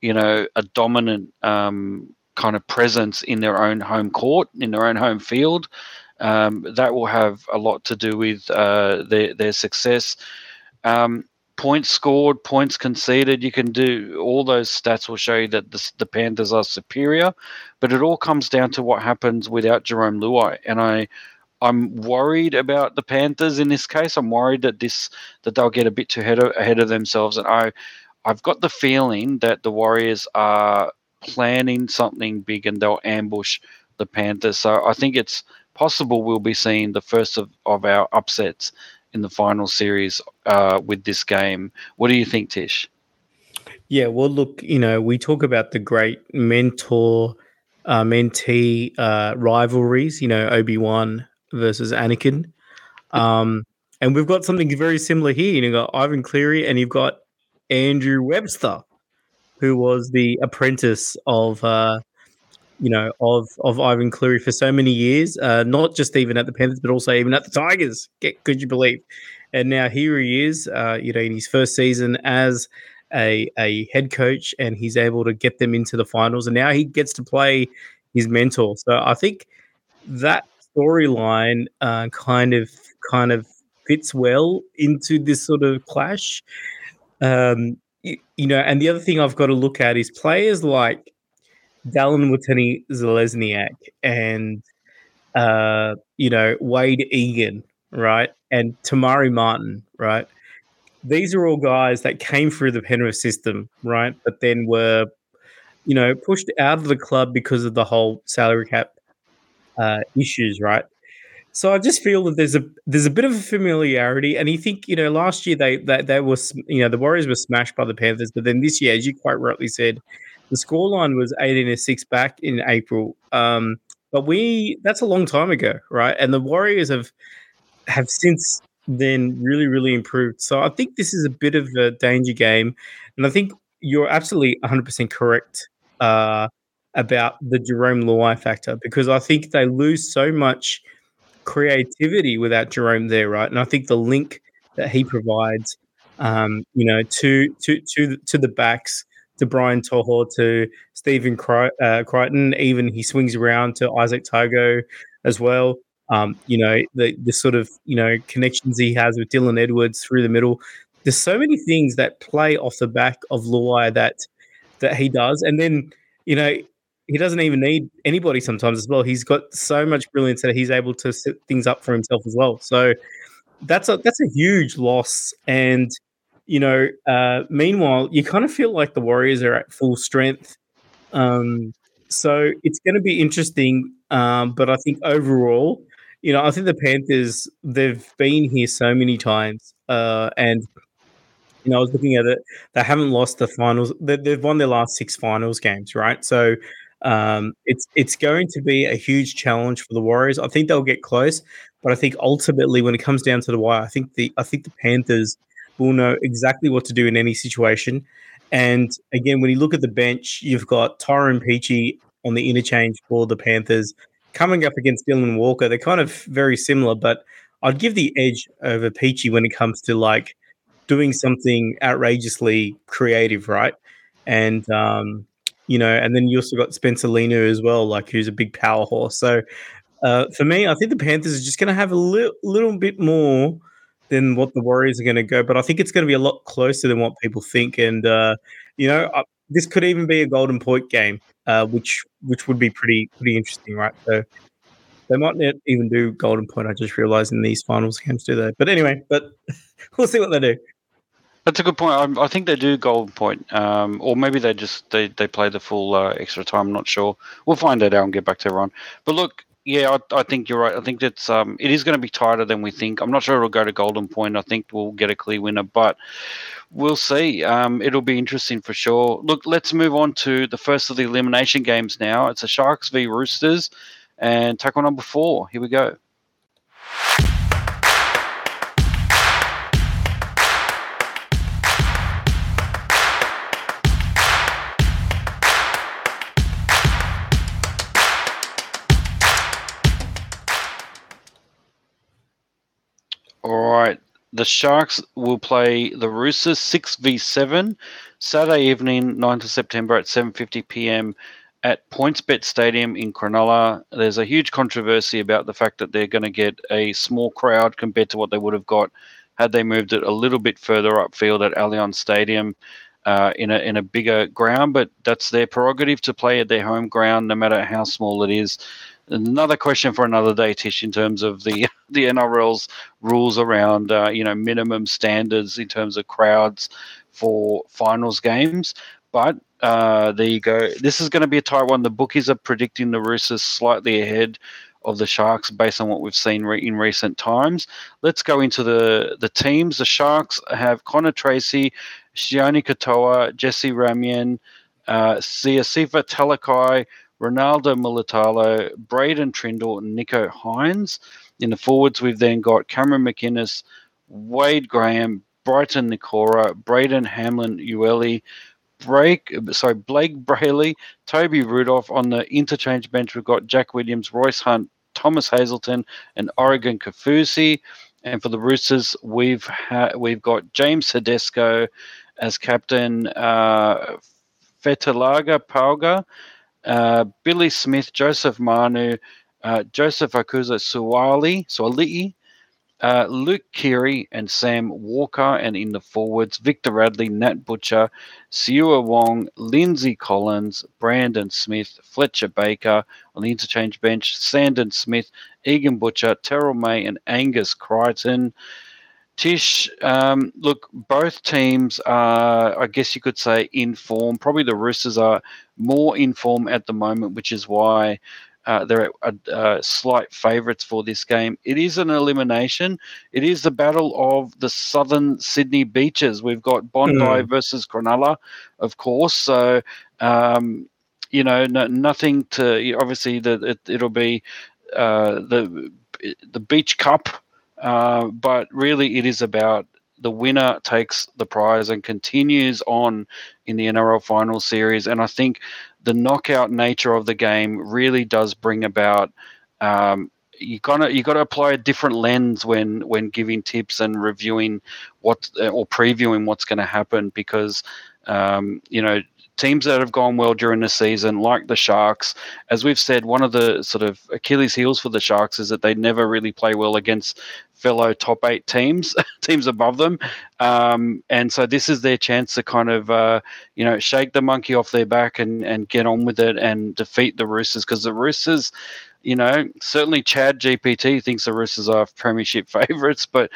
you know, a dominant um, kind of presence in their own home court, in their own home field. Um, that will have a lot to do with uh, their their success. Um, points scored, points conceded. You can do all those stats will show you that the, the, Panthers are superior, but it all comes down to what happens without Jarome Luai. And I, I'm worried about the Panthers in this case. I'm worried that this that they'll get a bit too ahead of, ahead of themselves, and I, I've got the feeling that the Warriors are planning something big and they'll ambush the Panthers. So I think it's possible we'll be seeing the first of, of our upsets in the final series uh, with this game. What do you think, Tish? Yeah, well, look, you know, we talk about the great mentor uh, mentee uh, rivalries, you know, Obi Wan versus Anakin. Um, and we've got something very similar here. You've got Ivan Cleary and you've got Andrew Webster, who was the apprentice of uh, you know, of of Ivan Cleary for so many years, uh, not just even at the Panthers, but also even at the Tigers. Get, could you believe? And now here he is, uh, you know, in his first season as a a head coach, and he's able to get them into the finals. And now he gets to play his mentor. So I think that storyline uh, kind of kind of fits well into this sort of clash. Um, you, you know, and the other thing I've got to look at is players like Dallin Watene Zelezniak and uh, you know Wayde Egan, right, and Te Maire Martin, right. These are all guys that came through the Penrith system, right, but then were, you know, pushed out of the club because of the whole salary cap uh, issues, right. So I just feel that there's a there's a bit of a familiarity, and you think you know last year they they, they was you know the Warriors were smashed by the Panthers, but then this year, as you quite rightly said, the scoreline was 18 to 6 back in April. Um, but we that's a long time ago, right? And the Warriors have have since then really, really improved. So I think this is a bit of a danger game. And I think you're absolutely 100% correct uh, about the Jarome Luai factor because I think they lose so much creativity without Jarome there, right? And I think the link that he provides, um, you know, to to to to the backs to Brian To'o to Stephen uh, Crichton. Even he swings around to Izack Tago as well. Um, you know, the, the sort of, you know, connections he has with Dylan Edwards through the middle. There's so many things that play off the back of Luai that that he does. And then, you know, he doesn't even need anybody sometimes as well. He's got so much brilliance that he's able to set things up for himself as well. So that's a that's a huge loss. And you know, uh, meanwhile, you kind of feel like the Warriors are at full strength. Um, so it's going to be interesting. Um, but I think overall, you know, I think the Panthers, they've been here so many times. Uh, and, you know, I was looking at it, they haven't lost the finals. They, they've won their last six finals games, right? So um, it's it's going to be a huge challenge for the Warriors. I think they'll get close, but I think ultimately, when it comes down to the wire, I think the I think the Panthers – will know exactly what to do in any situation. And again, when you look at the bench, you've got Tyrone Peachey on the interchange for the Panthers coming up against Dylan Walker. They're kind of very similar, but I'd give the edge over Peachey when it comes to like doing something outrageously creative, right? And um, you know, and then you also got Spencer Leniu as well, like who's a big power horse. So uh, for me, I think the Panthers are just going to have a li- little bit more than what the Warriors are going to go. But I think it's going to be a lot closer than what people think. And uh, you know, uh, this could even be a golden point game, uh, which which would be pretty pretty interesting, right? So they might not even do golden point. I just realized in these finals games, do they? But anyway, but [LAUGHS] we'll see what they do. That's a good point. I, I think they do golden point, um, or maybe they just they, they play the full uh, extra time. I'm not sure. We'll find that out and get back to everyone. But look, yeah, I, I, think you're right. I think that's um, it is going to be tighter than we think. I'm not sure it'll go to golden point. I think we'll get a clear winner, but we'll see. Um, it'll be interesting for sure. Look, let's move on to the first of the elimination games now. It's the Sharks v Roosters, and tackle number four. Here we go. All right. The Sharks will play the Roosters 6v7 Saturday evening, 9th of September at 7:50 p.m. at PointsBet Stadium in Cronulla. There's a huge controversy about the fact that they're going to get a small crowd compared to what they would have got had they moved it a little bit further upfield at Allianz Stadium. Uh, in a in a bigger ground, but that's their prerogative to play at their home ground, no matter how small it is another question for another day, Tish, in terms of the [LAUGHS] the NRL's rules around uh, you know minimum standards in terms of crowds for finals games. But uh, there you go. This is going to be a tight one. The bookies are predicting the Roosters slightly ahead of the Sharks based on what we've seen re- in recent times. Let's go into the the teams. The Sharks have Connor Tracey, Sione Katoa, Jesse Ramien, uh, Siosifa Talakai, Ronaldo Mulitalo, Braydon Trindall, and Nicho Hynes. In the forwards, we've then got Cameron McInnes, Wade Graham, Brighton Nikora, Braden Hamlin Uele, Blake, sorry, Blayke Brailey, Toby Rudolph. On the interchange bench, we've got Jack Williams, Royce Hunt, Thomas Hazelton, and Oregon Kaufusi. And for the Roosters, we've ha- we've got James Tedesco as captain, uh, Fetulaga Pauga, uh, Billy Smith, Joseph Manu, uh, Joseph Akuza Suwali, Suali'i, uh, Luke Keary, and Sam Walker. And in the forwards, Victor Radley, Nat Butcher, Siua Wong, Lindsay Collins, Brandon Smith, Fletcher Baker. On the interchange bench, Sandon Smith, Egan Butcher, Terrell May, and Angus Crichton. Tish, um, look, both teams are, I guess you could say, in form. Probably the Roosters are more in form at the moment, which is why uh, they're uh, slight favourites for this game. It is an elimination. It is the battle of the southern Sydney beaches. We've got Bondi mm. versus Cronulla, of course. So, um, you know, no, nothing to obviously the, it, will be uh, the the Beach Cup uh, but really, it is about the winner takes the prize and continues on in the NRL final series. And I think the knockout nature of the game really does bring about. Um, you gotta you gotta apply a different lens when when giving tips and reviewing what or previewing what's going to happen because um, you know teams that have gone well during the season, like the Sharks, as we've said, one of the sort of Achilles heels for the Sharks is that they never really play well against fellow top eight teams, [LAUGHS] teams above them. Um, and so this is their chance to kind of, uh, you know, shake the monkey off their back and, and get on with it and defeat the Roosters because the Roosters, you know, certainly ChatGPT thinks the Roosters are premiership [LAUGHS] favourites, but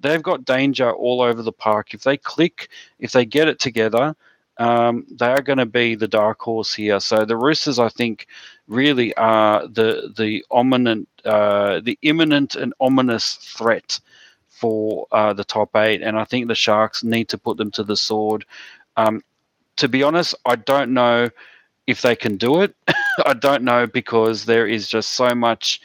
they've got danger all over the park. If they click, if they get it together, um, they are going to be the dark horse here. So the Roosters, I think, really are the the ominent, uh, the imminent and ominous threat for uh, the top eight, and I think the Sharks need to put them to the sword. Um, to be honest, I don't know if they can do it. [LAUGHS] I don't know because there is just so much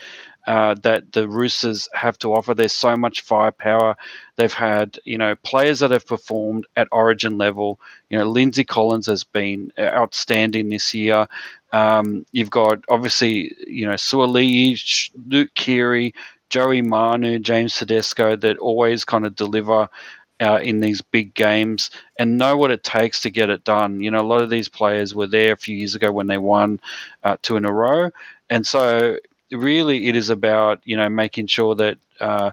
uh, that the Roosters have to offer. There's so much firepower. They've had, you know, players that have performed at Origin level. You know, Lindsay Collins has been outstanding this year. Um, you've got obviously, you know, Suaalii, Luke Keary, Joey Manu, James Tedesco that always kind of deliver uh, in these big games and know what it takes to get it done. You know, a lot of these players were there a few years ago when they won uh, two in a row. And so really it is about you know making sure that uh,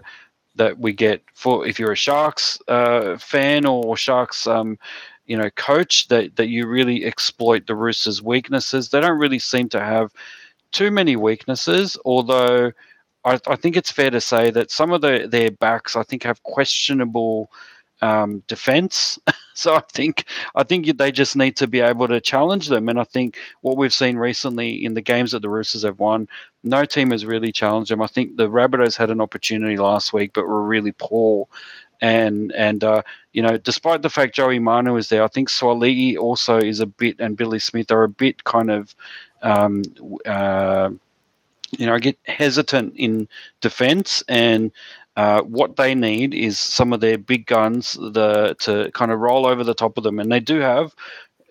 that we get for if you're a Sharks uh, fan or Sharks um, you know coach that that you really exploit the Roosters' weaknesses. They don't really seem to have too many weaknesses, although. I, I think it's fair to say that some of the, their backs, I think, have questionable um, defense. [LAUGHS] so I think I think they just need to be able to challenge them. And I think what we've seen recently in the games that the Roosters have won, no team has really challenged them. I think the Rabbitohs had an opportunity last week, but were really poor. And and uh, you know, despite the fact Joey Manu is there, I think Suaalii also is a bit, and Billy Smith are a bit kind of, um, uh, you know, I get hesitant in defence and uh, what they need is some of their big guns the, to kind of roll over the top of them. And they do have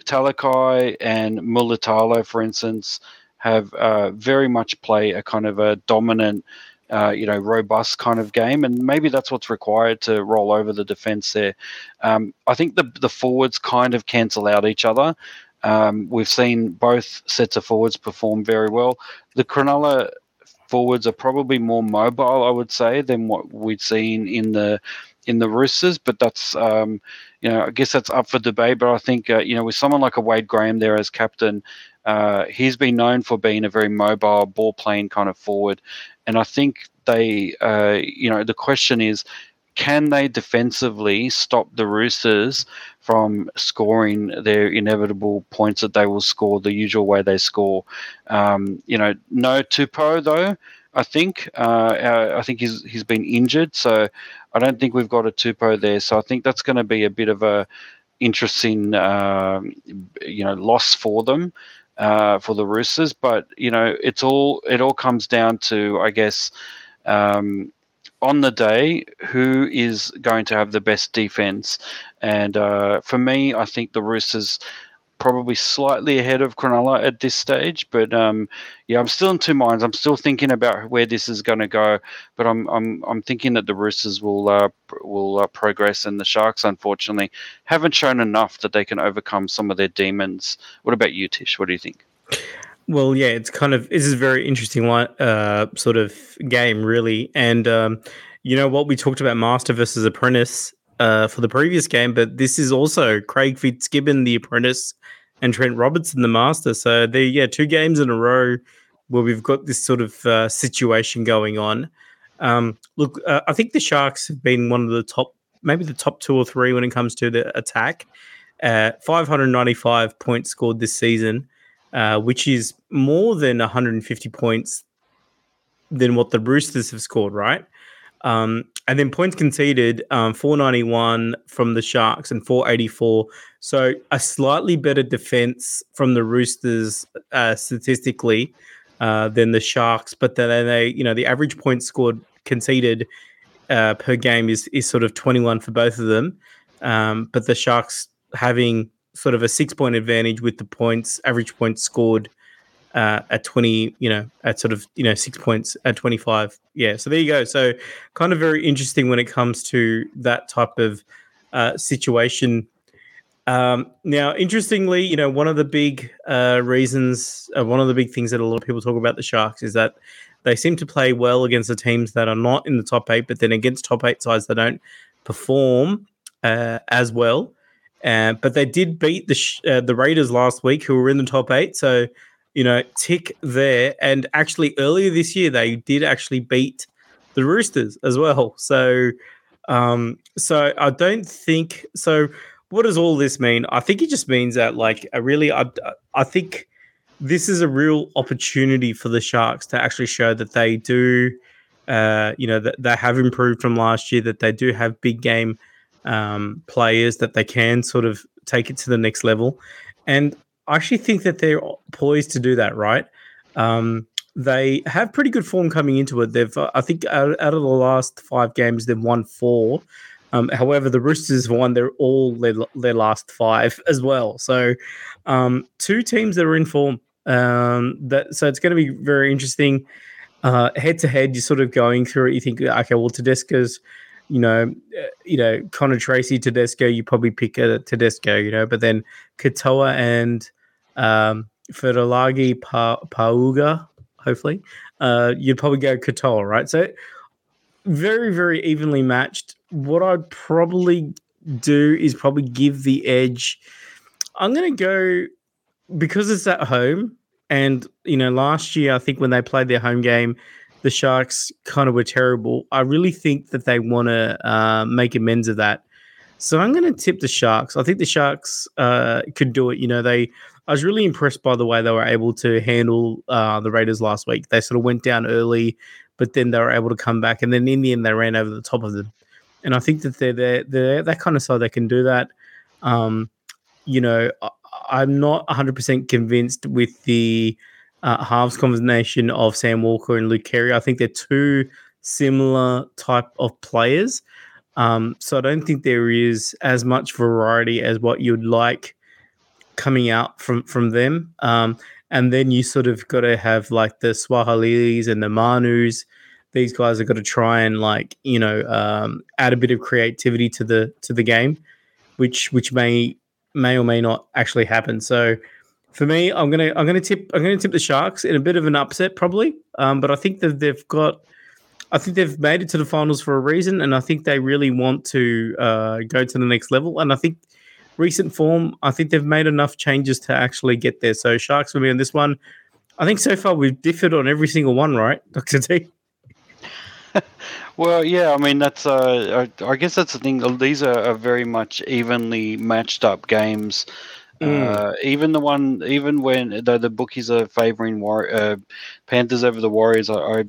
Talakai and Mulitalo, for instance, have uh, very much play a kind of a dominant, uh, you know, robust kind of game. And maybe that's what's required to roll over the defense there. Um, I think the, the forwards kind of cancel out each other. Um, we've seen both sets of forwards perform very well. The Cronulla forwards are probably more mobile, I would say, than what we'd seen in the in the Roosters. But that's um, you know, I guess that's up for debate. But I think uh, you know, with someone like a Wade Graham there as captain, uh, he's been known for being a very mobile, ball playing kind of forward, and I think they, uh, you know, the question is. Can they defensively stop the Roosters from scoring their inevitable points that they will score the usual way they score. Um, you know, no Tupou though. I think uh, I think he's he's been injured, so I don't think we've got a Tupou there. So I think that's going to be a bit of a interesting uh, you know loss for them. Uh, for the Roosters, but you know it's all it all comes down to I guess um, on the day who is going to have the best defense. And uh, for me, I think the Roosters probably slightly ahead of Cronulla at this stage. But um, yeah, I'm still in two minds. I'm still thinking about where this is going to go. But I'm I'm I'm thinking that the Roosters will uh, will uh, progress, and the Sharks, unfortunately, haven't shown enough that they can overcome some of their demons. What about you, Tish? What do you think? Well, yeah, it's kind of this is a very interesting uh, sort of game, really. And um, you know what we talked about, Master versus Apprentice, uh, for the previous game, but this is also Craig Fitzgibbon, the Apprentice, and Trent Robertson, the Master. So there, yeah, two games in a row where we've got this sort of uh, situation going on. Um, look, uh, I think the Sharks have been one of the top, maybe the top two or three when it comes to the attack. Uh, 595 points scored this season. Uh, which is more than 150 points than what the Roosters have scored, right? Um, and then points conceded, um, 491 from the Sharks and 484. So a slightly better defense from the Roosters uh, statistically uh, than the Sharks, but then they, you know, the average points scored conceded uh, per game is is sort of 21 for both of them. Um, but the Sharks having sort of a six point advantage with the points, average points scored uh, at 20, you know, at sort of, you know, six points at 25. Yeah. So there you go. So kind of very interesting when it comes to that type of uh, situation. Um, now, interestingly, you know, one of the big uh, reasons, uh, one of the big things that a lot of people talk about the Sharks is that they seem to play well against the teams that are not in the top eight, but then against top eight sides, they don't perform uh, as well. Uh, but they did beat the uh, the Raiders last week, who were in the top eight. So, you know, tick there. And actually, earlier this year, they did actually beat the Roosters as well. So, um, so I don't think so. What does all this mean? I think it just means that, like, I really, I, I think this is a real opportunity for the Sharks to actually show that they do, uh, you know, that they have improved from last year, that they do have big game um, players that they can sort of take it to the next level. And I actually think that they're poised to do that, right? Um, they have pretty good form coming into it. They've, uh, I think, out, out, of the last five games, they've won four. Um, however, the Roosters have won their all their, their last five as well. So, um, two teams that are in form. Um, that so it's going to be very interesting. Head to head, you're sort of going through it. You think, okay, well, Tedesco's you know, uh, you know, Connor Tracey, Tedesco, you probably pick a Tedesco, you know, but then Katoa and um, Fertilagi pa- Pauga, hopefully, uh, you'd probably go Katoa, right? So very, very evenly matched. What I'd probably do is probably give the edge. I'm going to go because it's at home. And, you know, last year, I think when they played their home game, the Sharks kind of were terrible. I really think that they want to uh, make amends of that. So I'm going to tip the Sharks. I think the Sharks uh, could do it. You know, they. I was really impressed by the way they were able to handle uh, the Raiders last week. They sort of went down early, but then they were able to come back, and then in the end they ran over the top of them. And I think that they're they're, they're that kind of side they can do that. Um, you know, I, am not 100% convinced with the uh, halves combination of Sam Walker and Luke Keary. I think they're two similar type of players. Um, so I don't think there is as much variety as what you'd like coming out from from them. Um, and then you sort of got to have like the Suaaliis and the Manus. These guys have got to try and like you know um, add a bit of creativity to the to the game, which which may may or may not actually happen. So for me, I'm gonna I'm gonna tip I'm gonna tip the Sharks in a bit of an upset probably. Um, but I think that they've got I think they've made it to the finals for a reason, and I think they really want to uh, go to the next level. And I think recent form, I think they've made enough changes to actually get there. So Sharks for me on this one. I think so far we've differed on every single one, right, [LAUGHS] Doctor T? well, yeah. I mean, that's. Uh, I, I, guess that's the thing. These are, are very much evenly matched up games. Mm. Uh, even the one, even when the, the bookies are favoring War- uh, Panthers over the Warriors, I, I,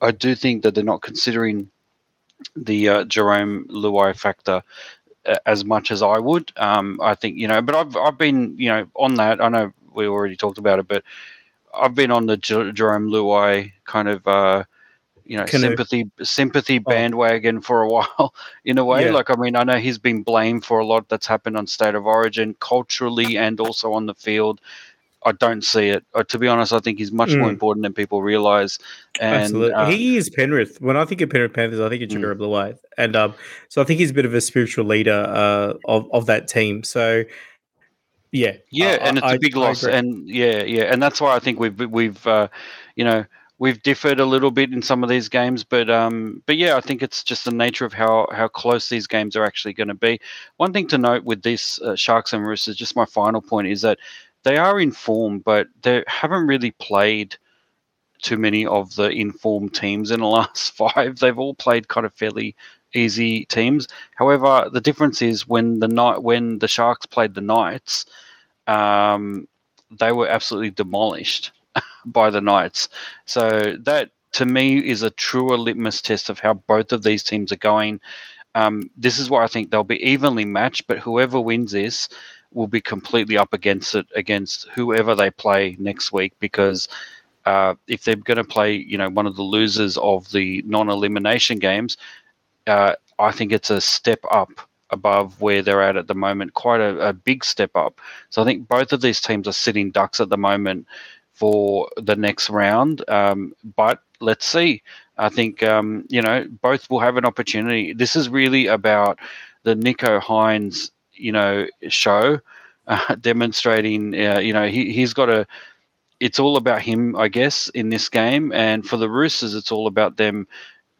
I do think that they're not considering the uh, Jarome Luai factor uh, as much as I would. Um, I think you know, but I've I've been you know on that. I know we already talked about it, but I've been on the J- Jarome Luai kind of uh, you know Canoe. sympathy sympathy oh. bandwagon for a [LAUGHS] while in a way. Yeah. Like I mean, I know he's been blamed for a lot that's happened on State of Origin culturally and also on the field. I don't see it. Uh, to be honest, I think he's much mm. more important than people realize. And, Absolutely, uh, he is Penrith. When I think of Penrith Panthers, I think of Jared mm. Blue and um, so I think he's a bit of a spiritual leader uh, of of that team. So. Yeah, yeah, and it's I, a big loss, and yeah, yeah, and that's why I think we've we've uh, you know we've differed a little bit in some of these games, but um, but yeah, I think it's just the nature of how how close these games are actually going to be. One thing to note with this uh, Sharks and Roosters, just my final point is that they are in form, but they haven't really played too many of the informed teams in the [LAUGHS] last five. They've all played kind of fairly easy teams. However, the difference is when the night when the Sharks played the Knights, um, they were absolutely demolished by the Knights. So that to me is a truer litmus test of how both of these teams are going. Um, this is why I think they'll be evenly matched, but whoever wins this will be completely up against it against whoever they play next week because uh, if they're going to play, you know, one of the losers of the non-elimination games, uh, I think it's a step up above where they're at at the moment, quite a, a, big step up. So I think both of these teams are sitting ducks at the moment for the next round. Um, but let's see. I think um, you know both will have an opportunity. This is really about the Nicho Hynes, you know show, uh, [LAUGHS] demonstrating uh, you know he he's got a. It's all about him, I guess, in this game, and for the Roosters, it's all about them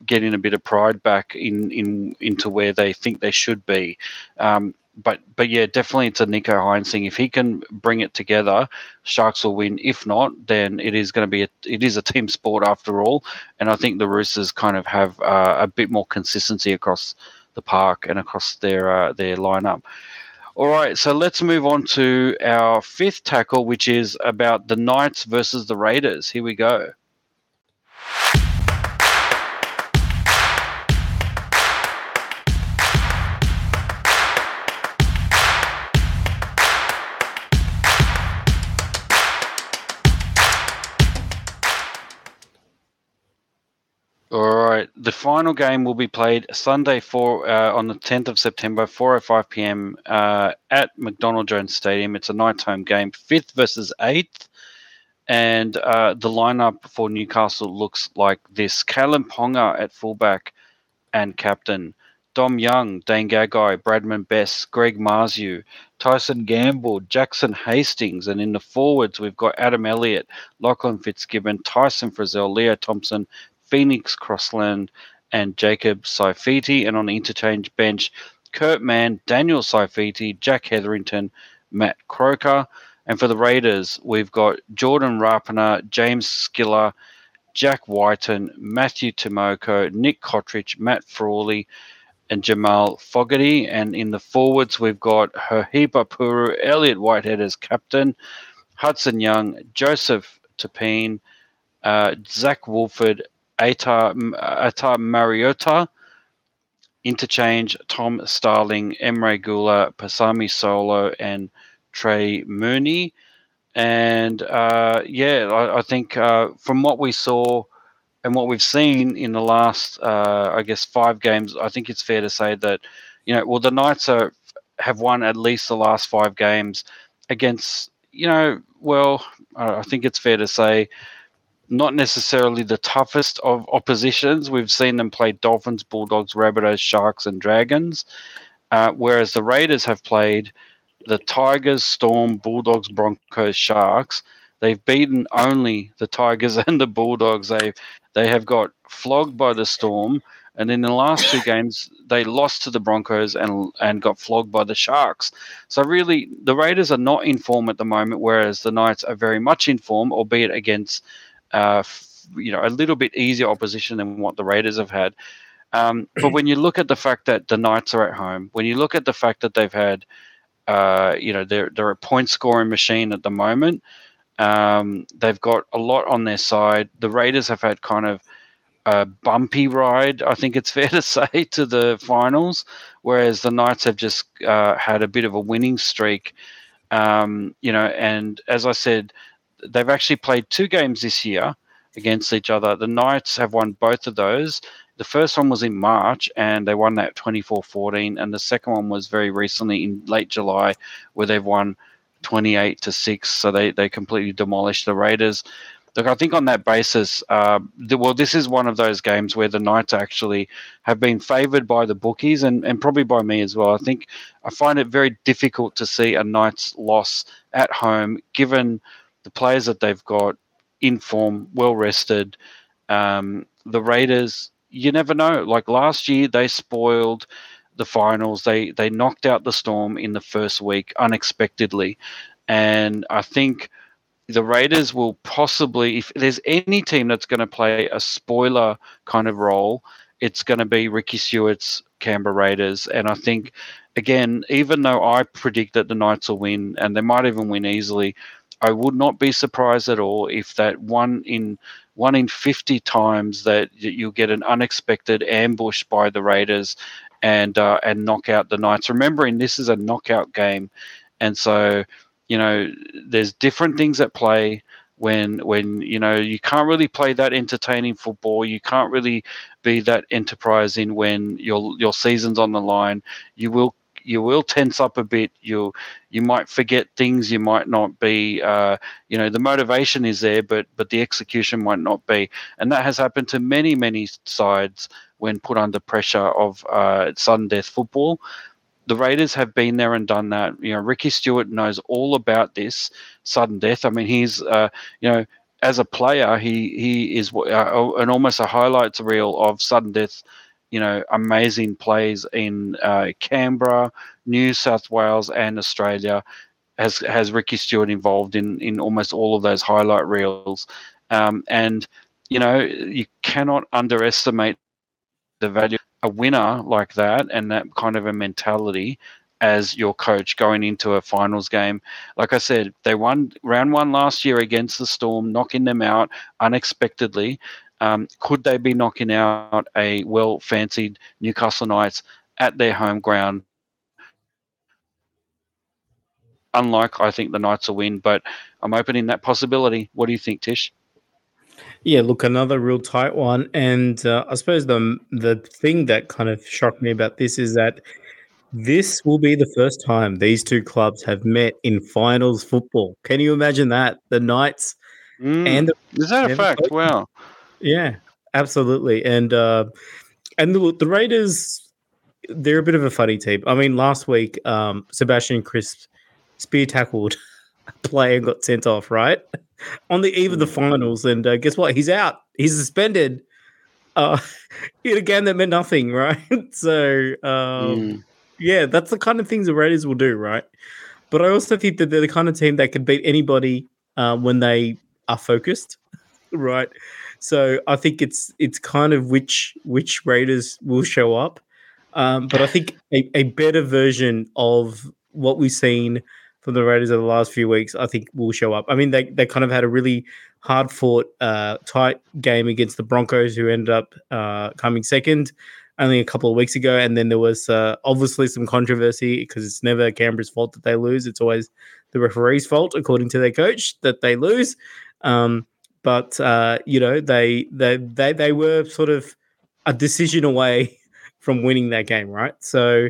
getting a bit of pride back in in into where they think they should be. Um, but but yeah, definitely it's a Nicho Hynes thing. If he can bring it together, Sharks will win. If not, then it is going to be a, it is a team sport after all. And I think the Roosters kind of have uh, a bit more consistency across the park and across their uh, their lineup. All right, so let's move on to our fifth tackle, which is about the Knights versus the Raiders. Here we go. The final game will be played Sunday uh, on the 10th of September, 4:05 p.m. Uh, at McDonald Jones Stadium. It's a night home game, fifth versus eighth, and uh, the lineup for Newcastle looks like this: Kalyn Ponga at fullback and captain. Dom Young, Dane Gagai, Bradman Best, Greg Marzhew, Tyson Gamble, Jackson Hastings, and in the forwards we've got Adam Elliott, Lachlan Fitzgibbon, Tyson Frizell, Leo Thompson, Phoenix Crossland, and Jacob Saifiti. And on the interchange bench, Kurt Mann, Daniel Saifiti, Jack Hetherington, Matt Croker. And for the Raiders, we've got Jordan Rapana, James Schiller, Jack Wighton, Matthew Timoko, Nick Cotric, Matt Frawley, and Jamal Fogarty. And in the forwards, we've got Herhiba Puru, Elliot Whitehead as captain, Hudson Young, Joseph Tapine, uh, Zac Woolford, Atar, Ata Mariota, interchange Tom Starling, Emre Guler, Pasami Saulo, and Trey Mooney. And uh, yeah, I, I think uh, from what we saw and what we've seen in the last, uh, I guess, five games, I think it's fair to say that, you know, well, the Knights are, have won at least the last five games against, you know, well, I think it's fair to say not necessarily the toughest of oppositions. We've seen them play Dolphins, Bulldogs, Rabbitohs, Sharks, and Dragons, uh, whereas the Raiders have played the Tigers, Storm, Bulldogs, Broncos, Sharks. They've beaten only the Tigers [LAUGHS] and the Bulldogs. They they have got flogged by the Storm, and in the last two games they lost to the Broncos and and got flogged by the Sharks. So really, the Raiders are not in form at the moment, whereas the Knights are very much in form, albeit against uh, you know a little bit easier opposition than what the Raiders have had. Um, but [CLEARS THROAT] when you look at the fact that the Knights are at home, when you look at the fact that they've had, uh, you know, they're they're a point scoring machine at the moment. Um, they've got a lot on their side. The Raiders have had kind of a bumpy ride, I think it's [LAUGHS] fair to say, to the finals, whereas the Knights have just uh, had a bit of a winning streak. Um, you know, and as I said, they've actually played two games this year against each other. The Knights have won both of those. The first one was in March and they won that 24 14. And the second one was very recently in late July where they've won 28 to 6. So they, they completely demolished the Raiders. Look, I think on that basis, uh, the, well, this is one of those games where the Knights actually have been favoured by the bookies and, and probably by me as well. I think I find it very difficult to see a Knights loss at home, given the players that they've got in form, well rested. Um, the Raiders, you never know. Like last year, they spoiled the finals. They they knocked out the Storm in the first week unexpectedly, and I think the Raiders will possibly, if there's any team that's going to play a spoiler kind of role, it's going to be Ricky Stuart's Canberra Raiders. And I think, again, even though I predict that the Knights will win and they might even win easily, I would not be surprised at all if that one in one in 50 times that you'll get an unexpected ambush by the Raiders and uh, and knock out the Knights. Remembering this is a knockout game, and so you know there's different things at play when when you know you can't really play that entertaining football you can't really be that enterprising when your your season's on the line you will you will tense up a bit. You you might forget things. You might not be. Uh, you know, the motivation is there, but but the execution might not be. And that has happened to many many sides when put under pressure of uh, sudden death football. The Raiders have been there and done that. You know, Ricky Stuart knows all about this sudden death. I mean, he's uh, you know as a player, he he is uh, an almost a highlights reel of sudden death you know, amazing plays in uh, Canberra, New South Wales, and Australia. Has has Ricky Stuart involved in in almost all of those highlight reels, um, and you know you cannot underestimate the value a winner like that and that kind of a mentality as your coach going into a finals game. Like I said, they won round one last year against the Storm, knocking them out unexpectedly. Um, could they be knocking out a well fancied Newcastle Knights at their home ground? Unlike, I think the Knights will win, but I'm opening that possibility. What do you think, Tish? Yeah, look, another real tight one, and uh, I suppose the the thing that kind of shocked me about this is that this will be the first time these two clubs have met in finals football. Can you imagine that? The Knights mm, and the, is that a fact? Wow. Yeah, absolutely. And uh, and the, the Raiders, they're a bit of a funny team. I mean, last week, um, Sebastian Kris spear tackled a player and got sent off, right? On the eve of the finals. And uh, guess what? He's out. He's suspended uh, [LAUGHS] in a game that meant nothing, [LAUGHS] right? so, um, mm. yeah, that's the kind of things the Raiders will do, right? But I also think that they're the kind of team that can beat anybody uh, when they are focused, [LAUGHS] right? So I think it's it's kind of which which Raiders will show up. Um, but I think a, a better version of what we've seen from the Raiders over the last few weeks, I think will show up. I mean, they, they kind of had a really hard fought, uh, tight game against the Broncos, who ended up uh, coming second only a couple of weeks ago. And then there was uh, obviously some controversy because it's never Canberra's fault that they lose. It's always the referee's fault, according to their coach, that they lose. Um, but uh, you know, they they they they were sort of a decision away [LAUGHS] from winning that game, right? So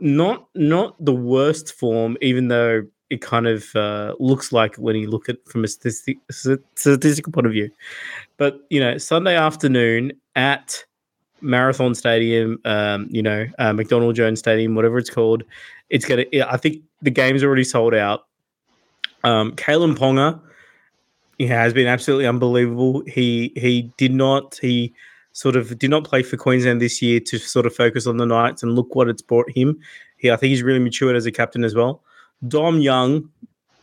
not not the worst form, even though it kind of uh, looks like when you look at from a statistic, statistical point of view. But you know, Sunday afternoon at Marathon Stadium, um, you know, uh, McDonald Jones Stadium, whatever it's called, it's gonna. I think the game's already sold out. Um, Kalyn Ponga, he has been absolutely unbelievable. He he did not he sort of did not play for Queensland this year to sort of focus on the Knights, and look what it's brought him. He, I think he's really matured as a captain as well. Dom Young,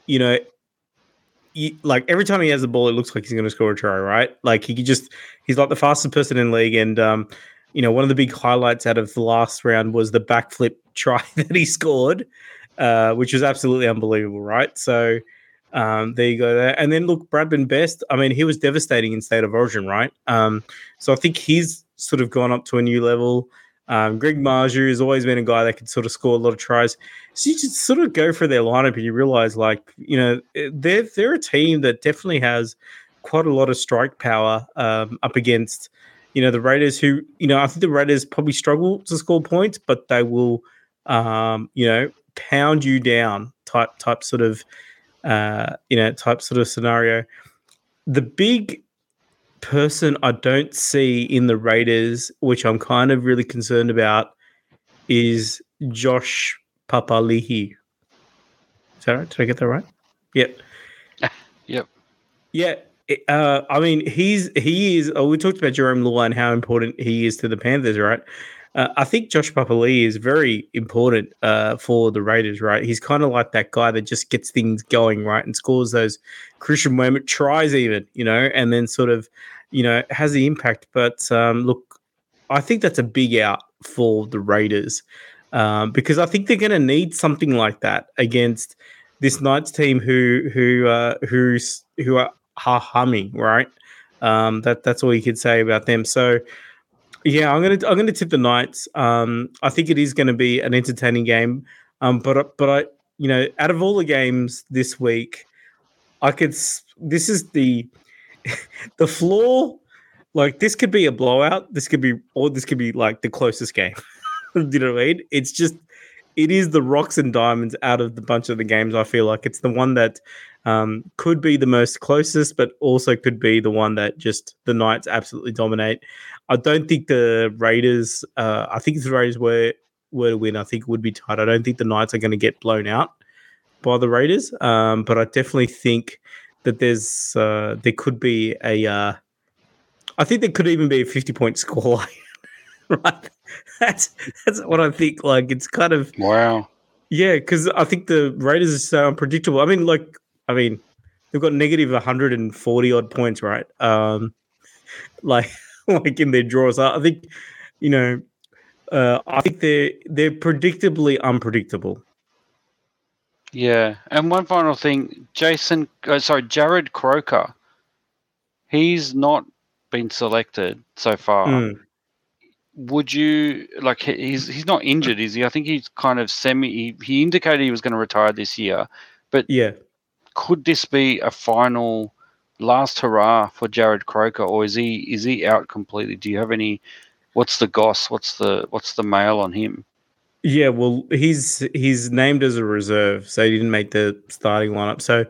you know, he, like every time he has the ball, it looks like he's going to score a try, right? Like he just, he's like the fastest person in league. And, um, you know, one of the big highlights out of the last round was the backflip [LAUGHS] try that he scored, uh, which was absolutely unbelievable, right? So, um, there you go. There. And then look, Bradman Best. I mean, he was devastating in state of origin, right? Um, so I think he's sort of gone up to a new level. Um, Greg Marzhew has always been a guy that could sort of score a lot of tries. So you just sort of go for their lineup and you realize, like, you know, they're they're a team that definitely has quite a lot of strike power um, up against, you know, the Raiders. Who, you know, I think the Raiders probably struggle to score points, but they will, um, you know, pound you down type type sort of uh, you know, type sort of scenario. The big person I don't see in the Raiders, which I'm kind of really concerned about, is Josh Papali'i. Is that right? Did I get that right? Yep. [LAUGHS] yep. Yeah. Uh, I mean, he's he is. Oh, we talked about Jarome Luai and how important he is to the Panthers, right? Uh, I think Josh Papali is very important uh, for the Raiders, right? He's kind of like that guy that just gets things going, right, and scores those crucial moment tries, even, you know, and then sort of, you know, has the impact. But um, look, I think that's a big out for the Raiders um, because I think they're going to need something like that against this Knights team who who uh, who's who are humming, right? Um, that that's all you could say about them. So. Yeah, I'm gonna I'm gonna tip the Knights. Um, I think it is going to be an entertaining game. Um, but but I you know out of all the games this week, I could this is the [LAUGHS] the floor. Like this could be a blowout. This could be or this could be like the closest game. [LAUGHS] Do you know what I mean? It's just it is the rocks and diamonds out of the bunch of the games. I feel like it's the one that um, could be the most closest, but also could be the one that just the Knights absolutely dominate. I don't think the Raiders. Uh, I think if the Raiders were were to win, I think it would be tight. I don't think the Knights are going to get blown out by the Raiders, um, but I definitely think that there's uh, there could be a. Uh, I think there could even be a fifty point score. [LAUGHS] right, that's that's what I think. Like it's kind of wow. Yeah, because I think the Raiders are so unpredictable. I mean, like, I mean, they've got negative 140 odd points, right? Um, like [LAUGHS] like in their draws. I think, you know, uh, I think they're they're predictably unpredictable. Yeah, and one final thing, Jason, uh, sorry, Jarrod Croker, he's not been selected so far. Mm. Would you like he's he's not injured, is he? I think he's kind of semi. He, he indicated he was going to retire this year, but yeah, could this be a final? last hurrah for Jarrod Croker, or is he is he out completely? Do you have any? What's the goss? What's the what's the mail on him? Yeah, well, he's he's named as a reserve, so he didn't make the starting lineup. So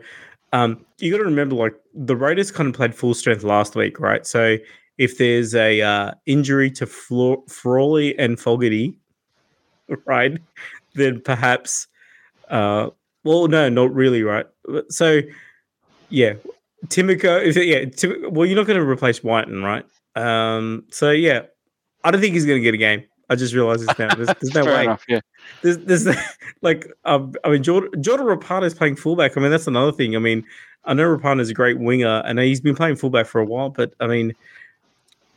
um, you got to remember, like the Raiders kind of played full strength last week, right? So if there's a uh, injury to Frawley and Fogarty, [LAUGHS] right, then perhaps, uh, well, no, not really, right? So yeah, Timoko, is it, yeah. Tim, well, you're not going to replace Wighton, right? Um, so yeah, I don't think he's going to get a game. I just realized this now. There's, there's [LAUGHS] no way. Enough, yeah. There's, there's [LAUGHS] like, um, I mean, Jordan, Jordan Rapana is playing fullback. I mean, that's another thing. I mean, I know Rapana is a great winger, and he's been playing fullback for a while. But I mean,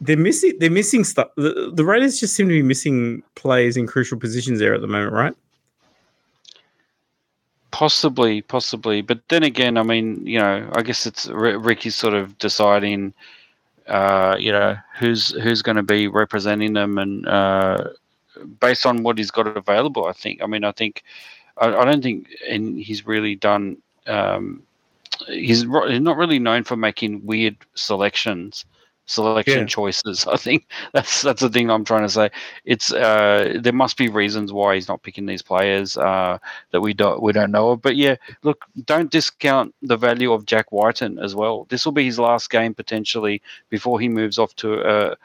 they're missing they're missing stuff. The, the Raiders just seem to be missing players in crucial positions there at the moment, right? Possibly, possibly, but then again, I mean, you know, I guess it's Ricky's sort of deciding, uh, you know, who's who's going to be representing them, and uh, based on what he's got available, I think. I mean, I think I, I don't think, and he's really done. Um, he's, he's not really known for making weird selections selection yeah. choices. [LAUGHS] I think that's that's the thing I'm trying to say. It's uh, there must be reasons why he's not picking these players uh, that we don't we don't know of. But yeah, look, don't discount the value of Jack Wighton as well. This will be his last game potentially before he moves off to. Uh,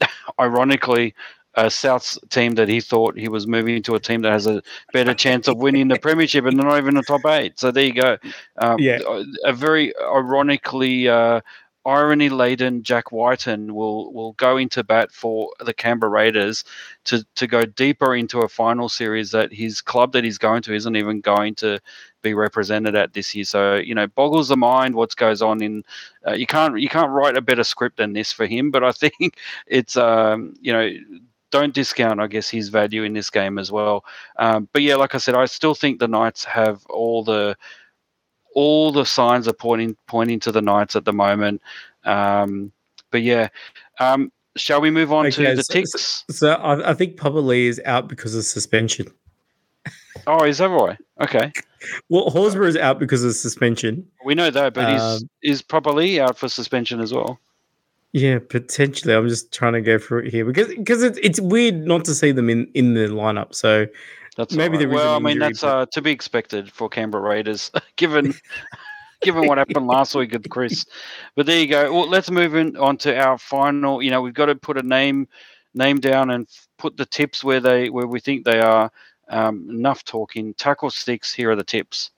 [COUGHS] ironically, a South's team that he thought he was moving to a team that has a better chance of winning the premiership, and they're not even the top eight. So there you go. Um, yeah, a very ironically uh, irony laden Jack Wighton will will go into bat for the Canberra Raiders to to go deeper into a final series that his club that he's going to isn't even going to be represented at this year. So you know, boggles the mind what goes on in. Uh, you can't you can't write a better script than this for him. But I [LAUGHS] think it's um, you know. Don't discount, I guess, his value in this game as well. Um, but yeah, like I said, I still think the Knights have all the all the signs are pointing pointing to the Knights at the moment. Um, but yeah, um, shall we move on okay, to the so, ticks? So I, I think Papali'i is out because of suspension. Oh, is that right? Okay. [LAUGHS] Well, Horsburgh is out because of suspension. We know that, but um, is is Papali'i out for suspension as well? Yeah, potentially. I'm just trying to go through it here because because it's it's weird not to see them in in the lineup. So that's maybe right. well. I mean, that's but... uh, to be expected for Canberra Raiders, [LAUGHS] given [LAUGHS] given what happened last week with Kris. But there you go. Well, let's move in on to our final. You know, we've got to put a name name down and put the tips where they where we think they are. Um, enough talking. Tackle sticks. Here are the tips.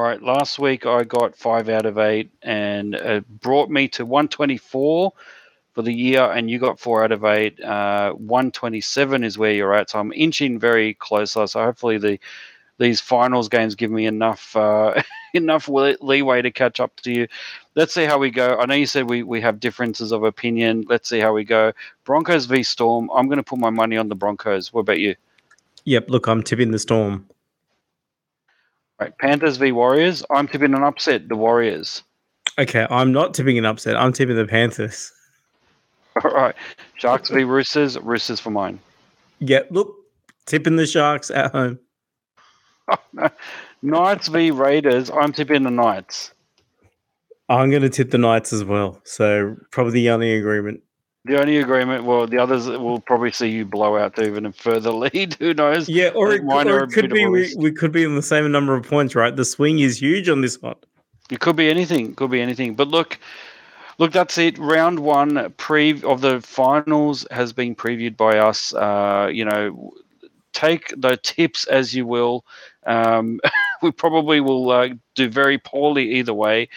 Right, last week I got five out of eight, and it brought me to 124 for the year, and you got four out of eight. Uh, 127 is where you're at, so I'm inching very close. So hopefully the these finals games give me enough uh, [LAUGHS] enough leeway to catch up to you. Let's see how we go. I know you said we, we have differences of opinion. Let's see how we go. Broncos v Storm. I'm going to put my money on the Broncos. What about you? Yep. Look, I'm tipping the Storm. Right, Panthers v Warriors. I'm tipping an upset. The Warriors. Okay, I'm not tipping an upset. I'm tipping the Panthers. [LAUGHS] All right, Sharks v Roosters. Roosters for mine. Yeah, look, tipping the Sharks at home. [LAUGHS] Knights v Raiders. I'm tipping the Knights. I'm going to tip the Knights as well. So probably the only agreement. The only agreement, well, the others will probably see you blow out to even a further [LAUGHS] lead. Who knows? Yeah, or it, or it could be we, we could be in the same number of points, right? The swing is huge on this one. It could be anything. Could be anything. But look, look, that's it. Round one pre of the finals has been previewed by us. Uh, you know, take the tips as you will. Um, [LAUGHS] we probably will uh, do very poorly either way.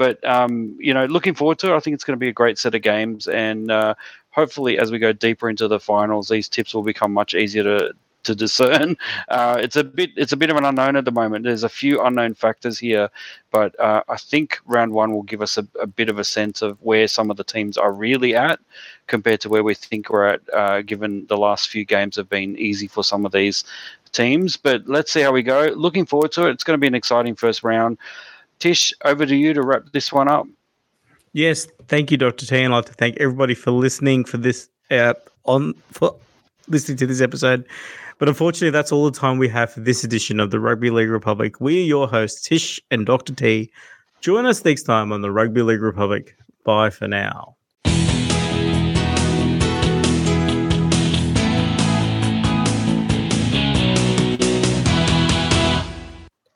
But um, you know, looking forward to it. I think it's going to be a great set of games, and uh, hopefully, as we go deeper into the finals, these tips will become much easier to to discern. [LAUGHS] Uh, it's a bit it's a bit of an unknown at the moment. There's a few unknown factors here, but uh, I think round one will give us a, a, bit of a sense of where some of the teams are really at compared to where we think we're at. Uh, given the last few games have been easy for some of these teams, but let's see how we go. Looking forward to it. It's going to be an exciting first round. Tish, over to you to wrap this one up. Yes, thank you, Dr. T, and I'd like to thank everybody for listening for this uh, on for listening to this episode. But unfortunately, that's all the time we have for this edition of the Rugby League Republic. We are your hosts, Tish and Dr. T. Join us next time on the Rugby League Republic. Bye for now.